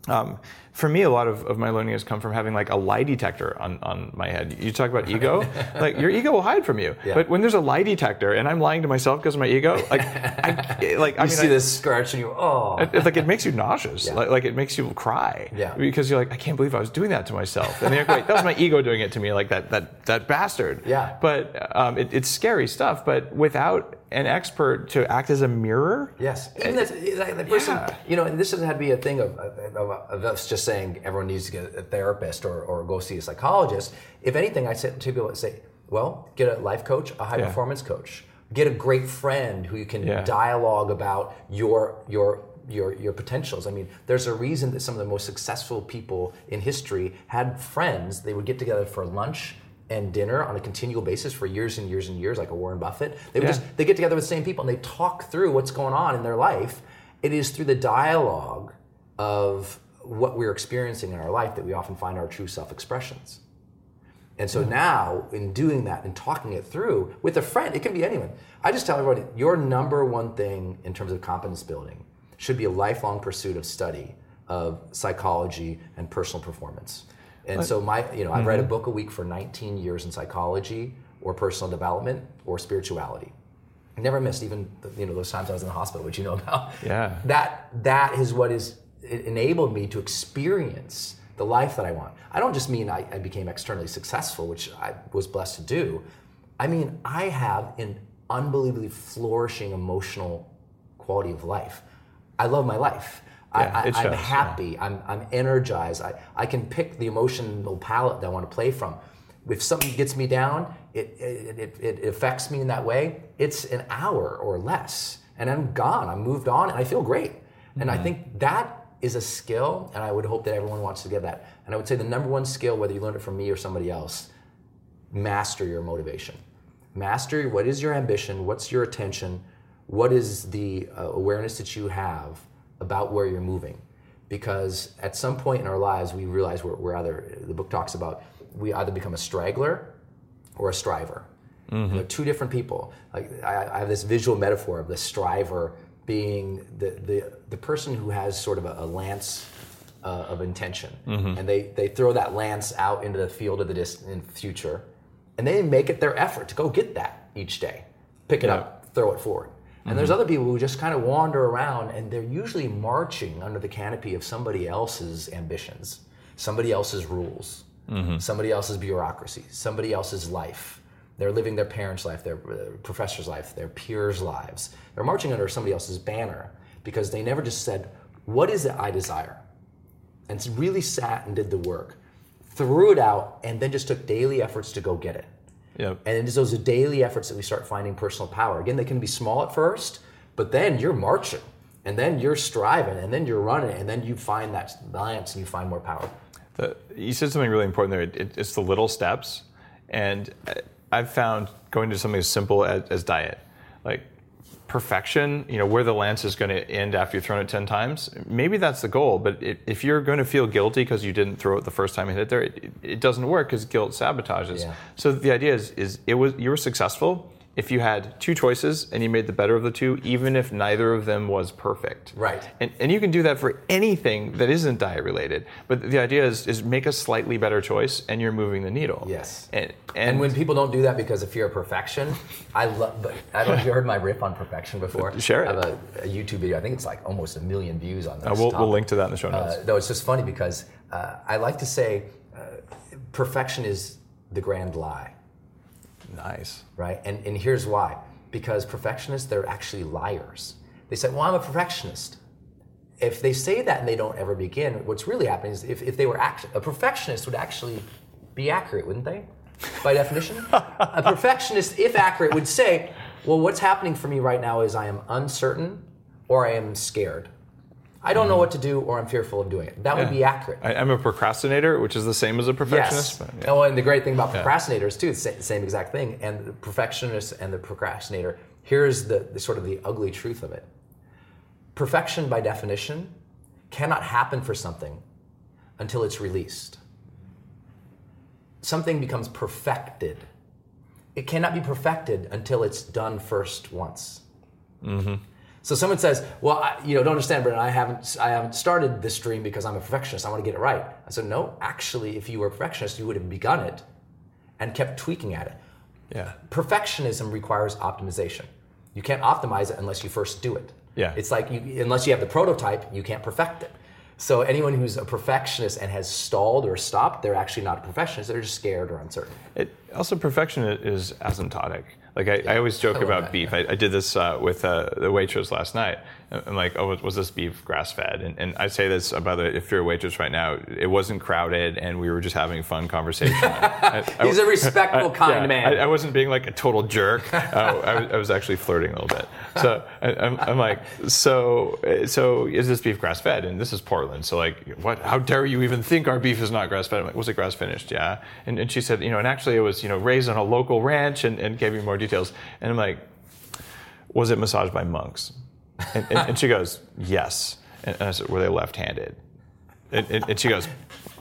Um, for me, a lot of, of my learning has come from having like a lie detector on, on my head. You talk about ego, like your ego will hide from you. Yeah. But when there's a lie detector and I'm lying to myself because of my ego, like, I, like I mean, see I- this scratch and you, oh. it, like it makes you nauseous. Yeah. Like, like it makes you cry. Yeah. Because you're like, I can't believe I was doing that to myself. And then you're like, that was my ego doing it to me, like that that that bastard. Yeah. But um, it, it's scary stuff. But without an expert to act as a mirror, Yes, even that, like, the person, Yeah. you know, and this doesn't have to be a thing of, of, of, of us just saying everyone needs to get a therapist or, or go see a psychologist. If anything, I say to people, say, well, get a life coach, a high Yeah. performance coach, get a great friend who you can Yeah. dialogue about your your your your potentials. I mean, there's a reason that some of the most successful people in history had friends. They would get together for lunch and dinner on a continual basis for years and years and years, like a Warren Buffett. They would Yeah. just they get together with the same people and they talk through what's going on in their life. It is through the dialogue of what we're experiencing in our life that we often find our true self expressions. And so now, in doing that and talking it through with a friend, it can be anyone. I just tell everybody your number one thing in terms of competence building should be a lifelong pursuit of study of psychology and personal performance. And so, my, you know, I read a mm-hmm. book a week for 19 years in psychology or personal development or spirituality. I never missed even you know those times I was in the hospital, which you know about. Yeah. That that is what is it enabled me to experience the life that I want. I don't just mean I, I became externally successful, which I was blessed to do. I mean I have an unbelievably flourishing emotional quality of life. I love my life. Yeah, I, it I, I'm shows, happy. I'm, I'm energized. I, I can pick the emotional palette that I want to play from. If something gets me down, it, it, it, it affects me in that way, it's an hour or less. And I'm gone. I'm moved on and I feel great. And I think that is a skill, and I would hope that everyone wants to get that. And I would say the number one skill, whether you learn it from me or somebody else, master your motivation. Master what is your ambition, what's your attention, what is the uh, awareness that you have about where you're moving. Because at some point in our lives, we realize we're, we're either, the book talks about, we either become a straggler or a striver. And They're two different people. Like I, I have this visual metaphor of the striver being the, the, the person who has sort of a, a lance uh, of intention, and they, they throw that lance out into the field of the distant future, and they make it their effort to go get that each day, pick it Yeah. up, throw it forward. And there's other people who just kind of wander around, and they're usually marching under the canopy of somebody else's ambitions, somebody else's rules, somebody else's bureaucracy, somebody else's life. They're living their parents' life, their uh, professor's life, their peers' lives. They're marching under somebody else's banner because they never just said, What is it I desire? And really sat and did the work, threw it out, and then just took daily efforts to go get it. Yep. And it is those daily efforts that we start finding personal power. Again, they can be small at first, but then you're marching, and then you're striving, and then you're running, and then you find that balance and you find more power. The, you said something really important there. It, it, it's the little steps, and uh, I've found going to something as simple as, as diet, like perfection. You know where the lance is going to end after you've thrown it ten times. Maybe that's the goal, but it, if you're going to feel guilty because you didn't throw it the first time you hit it there, it, it doesn't work because guilt sabotages. Yeah. So the idea is, is it was you were successful if you had two choices and you made the better of the two, even if neither of them was perfect. Right. And, and you can do that for anything that isn't diet related. But the idea is, is make a slightly better choice and you're moving the needle. Yes. And, and, And when people don't do that because of fear of perfection, I love. But I don't know if you heard my riff on perfection before. Share it. I have a, a YouTube video. I think it's like almost a million views on this. uh, we'll, we'll link to that in the show notes. Uh, no, it's just funny because uh, I like to say uh, perfection is the grand lie, nice. right? And, and here's why. Because perfectionists, they're actually liars. They say, well, I'm a perfectionist. If they say that and they don't ever begin, what's really happening is if, if they were act- a perfectionist would actually be accurate, wouldn't they? By definition? a perfectionist, if accurate, would say, well, what's happening for me right now is I am uncertain or I am scared. I don't know what to do or I'm fearful of doing it. That would be accurate. I, I'm a procrastinator, which is the same as a perfectionist. Yes. yeah. Oh, and the great thing about procrastinators too, it's the same exact thing. And the perfectionist and the procrastinator. Here's the, the sort of the ugly truth of it. Perfection, by definition, cannot happen for something until it's released. Something becomes perfected. It cannot be perfected until it's done first once. Mm-hmm. So someone says, "Well, I, you know, don't understand, Brendon. I haven't, I haven't started this dream because I'm a perfectionist. I want to get it right." I said, "No, actually, if you were a perfectionist, you would have begun it and kept tweaking at it. Yeah. Perfectionism requires optimization. You can't optimize it unless you first do it. Yeah. It's like you, unless you have the prototype, you can't perfect it. So anyone who's a perfectionist and has stalled or stopped, they're actually not a perfectionist. They're just scared or uncertain. It, also, perfection is asymptotic. Like I, I always joke I about that, beef. I, I did this uh, with uh, the waitress last night. I'm like, oh, was, this beef grass fed? And, and I say this about the, if you're a waitress right now, it wasn't crowded, and we were just having a fun conversation. I- I- He's a respectful, kind yeah, man. I, I wasn't being like a total jerk. uh, I, was, I was actually flirting a little bit. So I, I'm, I'm like, so so is this beef grass fed? And this is Portland. So like, what? How dare you even think our beef is not grass fed? I'm like, was it grass finished? Yeah. And, and she said, you know, and actually it was you know raised on a local ranch, and, and gave me more details. And I'm like, was it massaged by monks? And, and, and she goes, yes. And, and I said, were they left-handed? And, and, and she goes,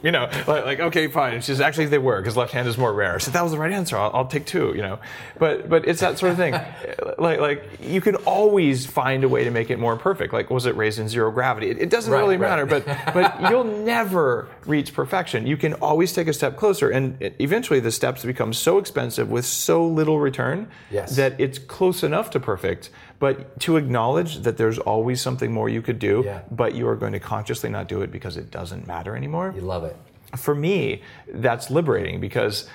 you know, like, like okay, fine. And she says, actually, they were because left hand is more rare. I said that was the right answer. I'll, I'll take two. You know, but but it's that sort of thing. like like you can always find a way to make it more perfect. Like was it raised in zero gravity? It, it doesn't Right, really right. matter. But but you'll never reach perfection. You can always take a step closer, and it- eventually the steps become so expensive with so little return Yes. that it's close enough to perfect. But to acknowledge that there's always something more you could do, Yeah. but you are going to consciously not do it because it doesn't matter anymore. You love it. For me, that's liberating because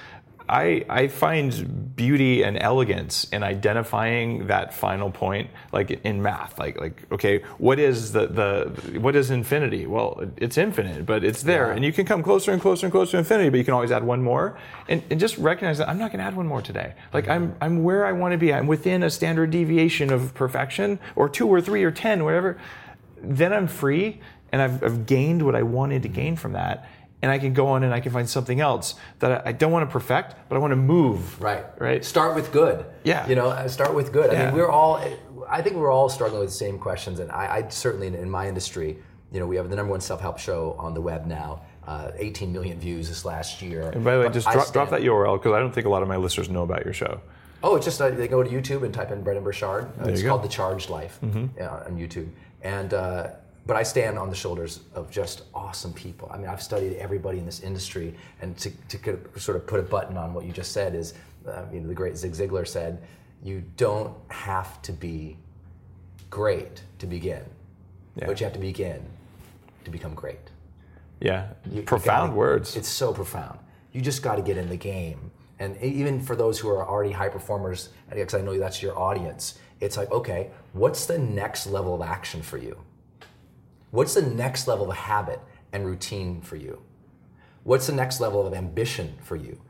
I, I find beauty and elegance in identifying that final point, like in math. Like, like okay, what is the, the what is infinity? Well, it's infinite, but it's there, Yeah. and you can come closer and closer and closer to infinity, but you can always add one more. And, and just recognize that I'm not going to add one more today. Like I'm I'm where I want to be. I'm within a standard deviation of perfection, or two or three or ten, whatever. Then I'm free, and I've, I've gained what I wanted to gain from that. And I can go on and I can find something else that I, don't want to perfect, but I want to move. Right. Right. Start with good. Yeah. You know, uh, start with good. I mean, we're all, I think we're all struggling with the same questions. And I, I certainly, in, my industry, you know, we have the number one self help show on the web now, uh, 18 million views this last year. And by the way, But just drop, drop that URL because I don't think a lot of my listeners know about your show. Oh, it's just uh, they go to YouTube and type in Brendon Burchard. Uh, it's you go. Mm-hmm. called The Charged Life yeah, on YouTube. And uh, but I stand on the shoulders of just awesome people. I mean, I've studied everybody in this industry, and to, to sort of put a button on what you just said is, uh, you know, the great Zig Ziglar said, "You don't have to be great to begin, Yeah. but you have to begin to become great." Yeah. You- you Profound gotta- words. It's so profound. You just got to get in the game. And even for those who are already high performers, because I know that's your audience, it's like, okay, what's the next level of action for you? What's the next level of habit and routine for you? What's the next level of ambition for you?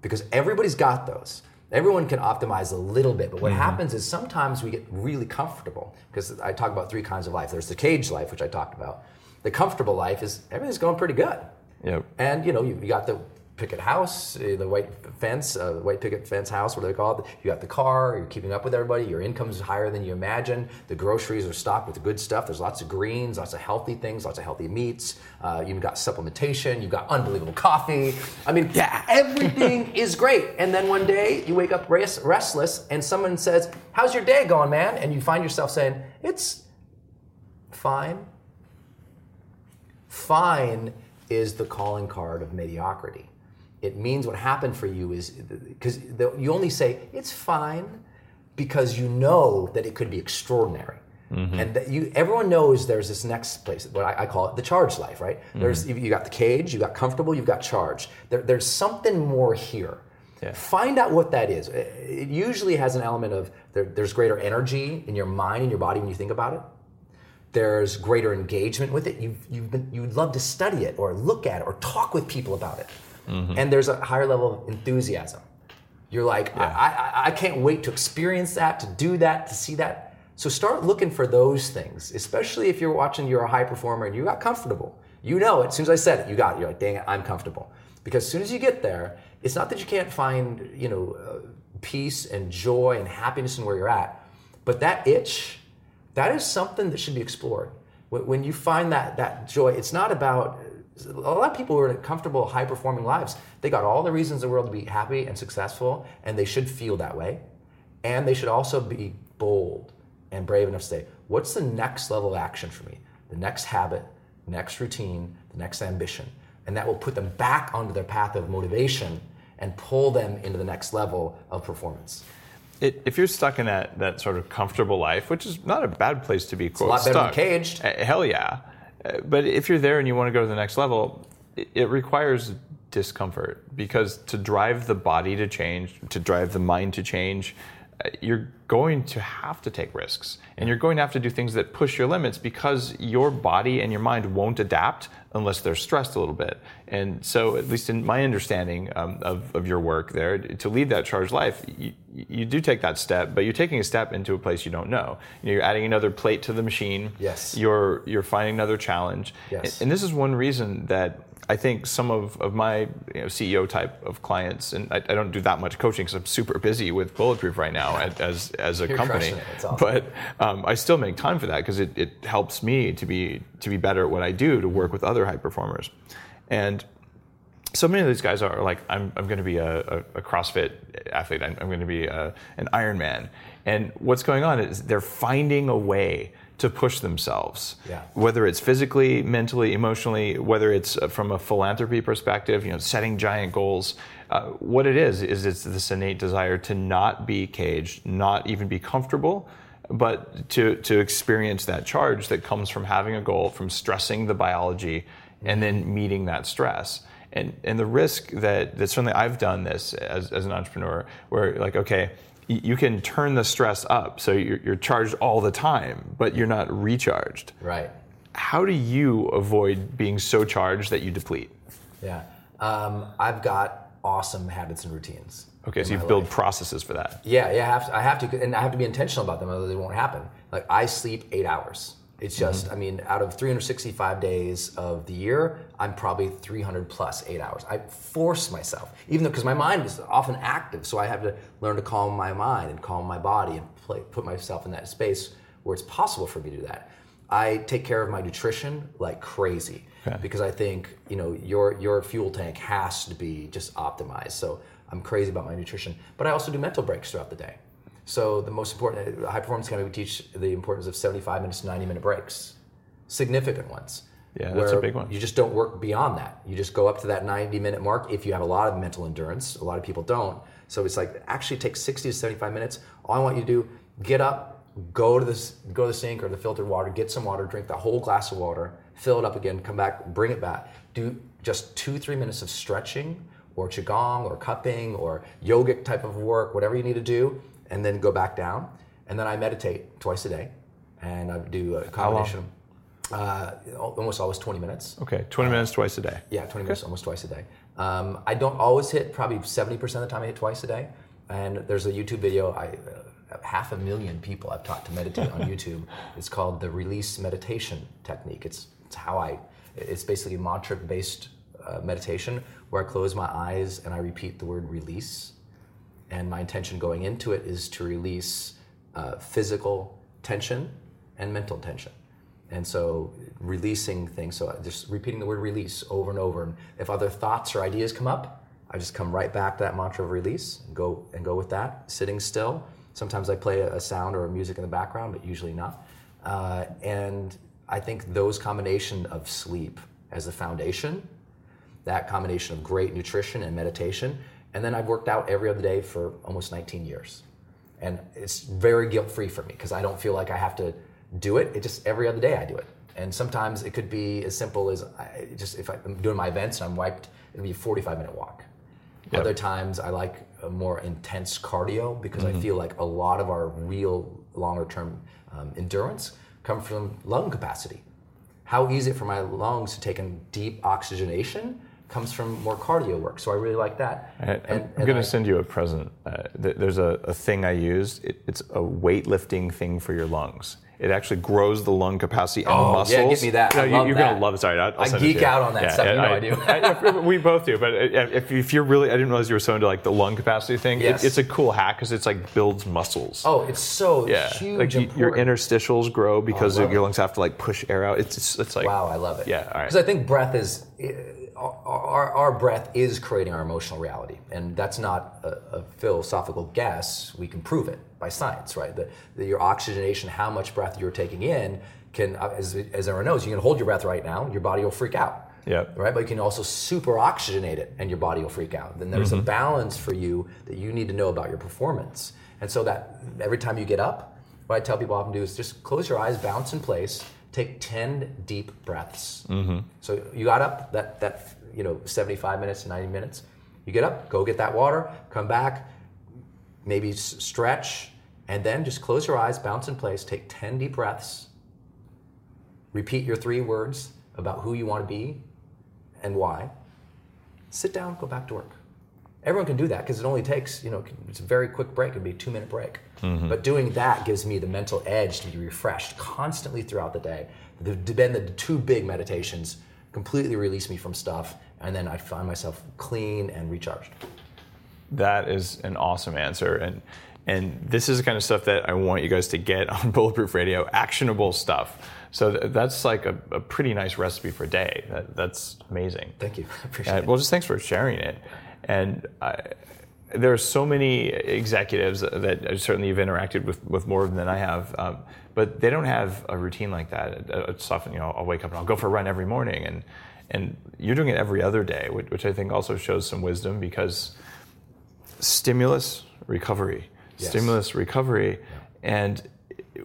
Because everybody's got those. Everyone can optimize a little bit, but what mm-hmm. happens is sometimes we get really comfortable. Because I talk about three kinds of life. There's the cage life, which I talked about. The comfortable life is everything's going pretty good. Yep. And you know, you, you got the picket house, uh, the white fence, uh, the white picket fence house, what they call it? You got the car, you're keeping up with everybody, your income's higher than you imagine, the groceries are stocked with good stuff, there's lots of greens, lots of healthy things, lots of healthy meats, uh, you've got supplementation, you've got unbelievable coffee. I mean, yeah, everything is great. And then one day you wake up rest- restless and someone says, How's your day going, man? And you find yourself saying, It's fine. Fine is the calling card of mediocrity. It means what happened for you is because you only say it's fine because you know that it could be extraordinary. Mm-hmm. And that you, everyone knows there's this next place, what I, I call it the charged life, right? Mm-hmm. There's you, got the cage, you got comfortable, you've got charged. There, there's something more here. Yeah. Find out what that is. It it usually has an element of there, there's greater energy in your mind and your body when you think about it there's greater engagement with it. You've, you've been, you'd love to study it or look at it or talk with people about it. And there's a higher level of enthusiasm. You're like, I, I, I can't wait to experience that, to do that, to see that. So start looking for those things, especially if you're watching, you're a high performer and you got comfortable. You know it. As soon as I said it, you got it. You're like, dang it, I'm comfortable. Because as soon as you get there, it's not that you can't find, you know, uh, peace and joy and happiness in where you're at, but that itch, that is something that should be explored. When, when you find that that joy, it's not about a lot of people who are in comfortable, high performing lives. They got all the reasons in the world to be happy and successful, and they should feel that way. And they should also be bold and brave enough to say, what's the next level of action for me? The next habit, next routine, the next ambition. And that will put them back onto their path of motivation and pull them into the next level of performance. It, if you're stuck in that, that sort of comfortable life, which is not a bad place to be, quote, a lot better stuck. than caged. Uh, Hell yeah. But if you're there and you want to go to the next level, it, requires discomfort because to drive the body to change, to drive the mind to change, you're going to have to take risks and you're going to have to do things that push your limits because your body and your mind won't adapt unless they're stressed a little bit. And so, at least in my understanding um, of, of your work there, to lead that charged life, you, you do take that step, but you're taking a step into a place you don't know. You know, you're adding another plate to the machine. Yes. You're you're finding another challenge. Yes. And, and this is one reason that I think some of, of my you know, CEO type of clients, and I, I don't do that much coaching because I'm super busy with Bulletproof right now at- as as a You're company. it. Awesome. But um, I still make time for that because it, it helps me to be to be better at what I do to work with other high performers, and so many of these guys are like, I'm, I'm going to be a, a, a CrossFit athlete. I'm, I'm going to be a, an Ironman. And what's going on is they're finding a way to push themselves. Yeah. Whether it's physically, mentally, emotionally, whether it's uh, from a philanthropy perspective, you know, setting giant goals. Uh, what it is is it's this innate desire to not be caged, not even be comfortable, but to to experience that charge that comes from having a goal, from stressing the biology, and then meeting that stress. And and the risk that that certainly I've done this as as an entrepreneur, where like okay. You can turn the stress up, so you're, you're charged all the time, but you're not recharged. Right. How do you avoid being so charged that you deplete? Yeah. Um, I've got awesome habits and routines. Okay, so you build life. processes for that. Yeah, yeah, I have, to, I have to, and I have to be intentional about them, otherwise they won't happen. Like I sleep eight hours. It's just, mm-hmm. I mean, out of 365 days of the year, I'm probably 300 plus eight hours. I force myself, even though because my mind is often active, so I have to learn to calm my mind and calm my body and play, put myself in that space where it's possible for me to do that. I take care of my nutrition like crazy Okay. because I think you know your your fuel tank has to be just optimized. So I'm crazy about my nutrition, but I also do mental breaks throughout the day. So the most important uh, high performance academy we teach the importance of 75 minutes to 90 minute breaks, significant ones. Yeah, that's a big one. You just don't work beyond that. You just go up to that 90 minute mark if you have a lot of mental endurance. A lot of people don't. So it's like actually take 60 to 75 minutes. All I want you to do, get up, go to this, go to the sink or the filtered water, get some water, drink the whole glass of water, fill it up again, come back, bring it back. Do just two, three minutes of stretching or qigong or cupping or yogic type of work, whatever you need to do, and then go back down. And then I meditate twice a day, and I do a combination. Uh, almost always 20 minutes. Okay, 20 minutes twice a day. Yeah, 20 minutes almost twice a day. Um, I don't always hit, probably 70% of the time I hit twice a day. And there's a YouTube video, I, uh, half a million people I've taught to meditate on YouTube. It's called the release meditation technique. It's, it's how I, it's basically mantra based uh, meditation where I close my eyes and I repeat the word release. And my intention going into it is to release uh, physical tension and mental tension. And so releasing things, so just repeating the word release over and over. And if other thoughts or ideas come up, I just come right back to that mantra of release and go and go with that. Sitting still. Sometimes I play a sound or a music in the background, but usually not. Uh, and I think those combination of sleep as the foundation, that combination of great nutrition and meditation, and then I've worked out every other day for almost 19 years and it's very guilt free for me because I don't feel like I have to do it. It just every other day I do it, and sometimes it could be as simple as I just if I'm doing my events and I'm wiped, it'll be a 45 minute walk. Yep. Other times I like a more intense cardio because I feel like a lot of our real longer term um, endurance come from lung capacity. How easy it for my lungs to take in deep oxygenation comes from more cardio work. So I really like that. I, am going to send you a present. Uh, th- there's a, a, thing I used. It, it's a weightlifting thing for your lungs. It actually grows the lung capacity and oh, muscles. Yeah, give me that. No, you, are going to love it. Sorry, I'll, I'll i geek out on that yeah, stuff. You know I, I do. I, we both do. But if, if, you're really, I didn't realize you were so into like the lung capacity thing. Yes. It, it's a cool hack because it's like builds muscles. Oh, it's so yeah. huge. Like you, your interstitials grow because oh, your lungs have to like push air out. It's it's, it's like wow, I love it. Yeah, all right. Because I think breath is our, our breath is creating our emotional reality. And that's not a, a philosophical guess. We can prove it by science, right? The, the, your oxygenation, how much breath you're taking in, can, as, as everyone knows, you can hold your breath right now, your body will freak out. Yeah. Right? But you can also super oxygenate it and your body will freak out. Then there's mm-hmm. a balance for you that you need to know about your performance. And so that every time you get up, what I tell people often do is just close your eyes, bounce in place, take 10 deep breaths. Mm-hmm. So you got up that, that, you know, 75 minutes, 90 minutes. You get up, go get that water, come back, maybe stretch, and then just close your eyes, bounce in place, take 10 deep breaths. Repeat your three words about who you want to be and why. Sit down, go back to work. Everyone can do that because it only takes, you know, it's a very quick break. It'd be a two minute break. Mm-hmm. But doing that gives me the mental edge to be refreshed constantly throughout the day. The, then the two big meditations completely release me from stuff, and then I find myself clean and recharged. That is an awesome answer. And and this is the kind of stuff that I want you guys to get on Bulletproof Radio, actionable stuff. So th- that's like a, a, pretty nice recipe for a day. That, that's amazing. Thank you. I appreciate uh, it. Well, just thanks for sharing it. And I, there are so many executives that certainly you've interacted with, with more than I have, um, but they don't have a routine like that. It's often, you know, I'll wake up and I'll go for a run every morning, and and you're doing it every other day, which, which I think also shows some wisdom because stimulus, recovery, yes. stimulus, recovery, yeah. and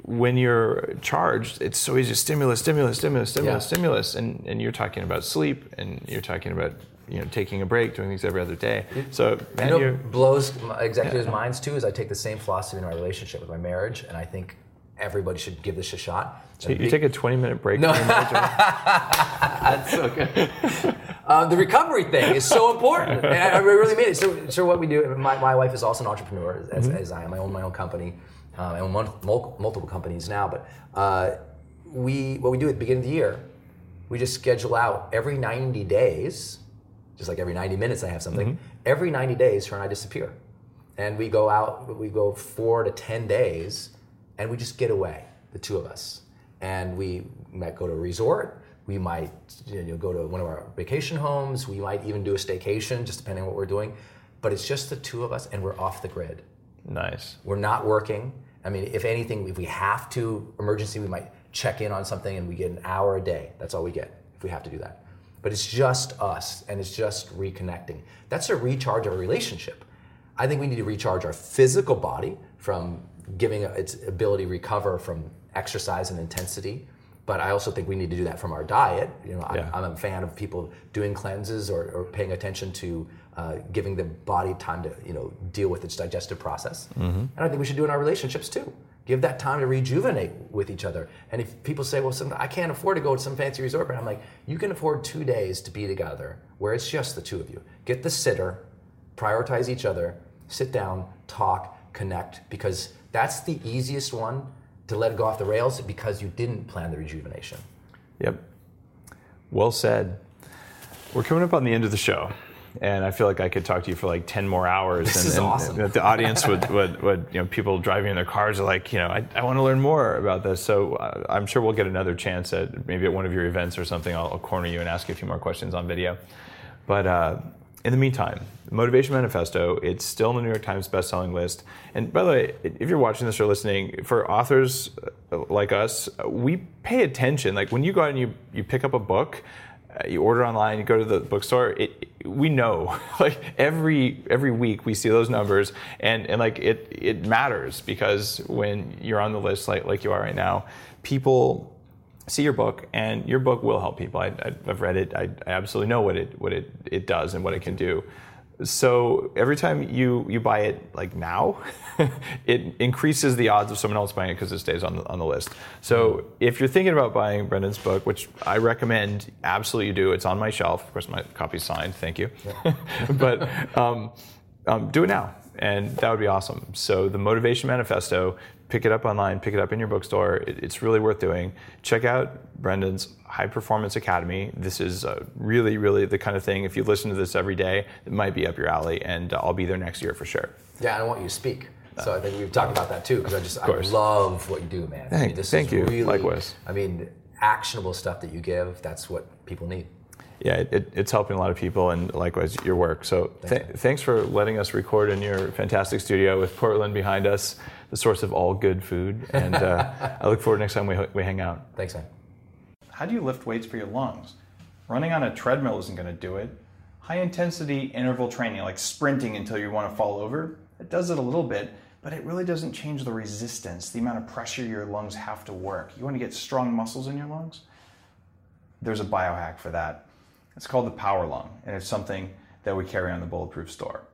when you're charged, it's so easy stimulus, stimulus, stimulus, stimulus, yeah. stimulus, and and you're talking about sleep, and you're talking about you know taking a break, doing things every other day. So man, you know, blows executives' yeah. minds too is I take the same philosophy in my relationship with my marriage, and I think everybody should give this a shot. So you take a 20 minute break. No, that's so good. Uh, the recovery thing is so important, and I, really mean it. So, so what we do, my, my wife is also an entrepreneur, as, mm-hmm. as I am. I own my own company. Um, I own multiple companies now, but uh, we what we do at the beginning of the year, we just schedule out every 90 days just like every 90 minutes I have something. Mm-hmm. Every 90 days, her and I disappear. And we go out, we go four to 10 days, and we just get away, the two of us. And we might go to a resort, we might you know, go to one of our vacation homes, we might even do a staycation, just depending on what we're doing. But it's just the two of us, and we're off the grid. Nice. We're not working. I mean, if anything, if we have to emergency, we might check in on something and we get an hour a day. That's all we get if we have to do that but it's just us and it's just reconnecting. That's a recharge of a relationship. I think we need to recharge our physical body from giving its ability to recover from exercise and intensity. But I also think we need to do that from our diet. You know, yeah. I'm, I'm, a fan of people doing cleanses or, or paying attention to uh, giving the body time to you know deal with its digestive process. Mm-hmm. And I think we should do it in our relationships too. Give that time to rejuvenate with each other. And if people say, well, some, I can't afford to go to some fancy resort, but I'm like, you can afford two days to be together where it's just the two of you. Get the sitter, prioritize each other, sit down, talk, connect, because that's the easiest one to let go off the rails because you didn't plan the rejuvenation. Yep. Well said. We're coming up on the end of the show and I feel like I could talk to you for like ten more hours. This and, is and, awesome. And the audience would, would, would, you know, people driving in their cars are like, you know, I, I want to learn more about this. So uh, I'm sure we'll get another chance at maybe at one of your events or something. I'll, I'll corner you and ask you a few more questions on video. But uh, in the meantime, Motivation Manifesto, it's still on the New York Times bestselling list. And by the way, if you're watching this or listening, for authors uh, like us, we pay attention. Like when you go out and you, you pick up a book, Uh, you order online, you go to the bookstore, it, we know like every every week we see those numbers and, and like it it matters because when you're on the list like, like you are right now, people see your book and your book will help people. I, have read it. I, I absolutely know what it what it, it does and what it can do. So every time you you buy it like now, it increases the odds of someone else buying it because it stays on the, on the list. So if you're thinking about buying Brendon's book, which I recommend, absolutely do. It's on my shelf. Of course, my copy's signed. Thank you. but um, um, do it now, and that would be awesome. So the Motivation Manifesto. Pick it up online. Pick it up in your bookstore. It, it's really worth doing. Check out Brendon's High Performance Academy. This is uh, really, really the kind of thing. If you listen to this every day, it might be up your alley, and uh, I'll be there next year for sure. Yeah, I want you to speak. So I think we've talked about that too because I just I love what you do, man. I Thank- mean, this thank is you. Really, Likewise. I mean, actionable stuff that you give. That's what people need. Yeah, it, it, it's helping a lot of people, and likewise your work. So th- thanks for letting us record in your fantastic studio with Portland behind us, the source of all good food. And uh, I look forward next time we, we hang out. Thanks, man. How do you lift weights for your lungs? Running on a treadmill isn't going to do it. High intensity interval training, like sprinting until you want to fall over, it does it a little bit, but it really doesn't change the resistance, the amount of pressure your lungs have to work. You want to get strong muscles in your lungs? There's a biohack for that. It's called the Power Lung, and it's something that we carry on the Bulletproof store.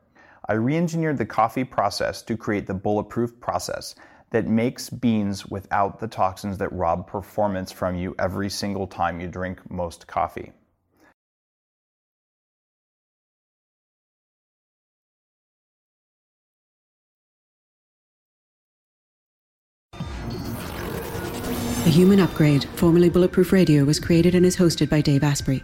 I re engineered the coffee process to create the Bulletproof process that makes beans without the toxins that rob performance from you every single time you drink most coffee. The Human Upgrade, formerly Bulletproof Radio, was created and is hosted by Dave Asprey.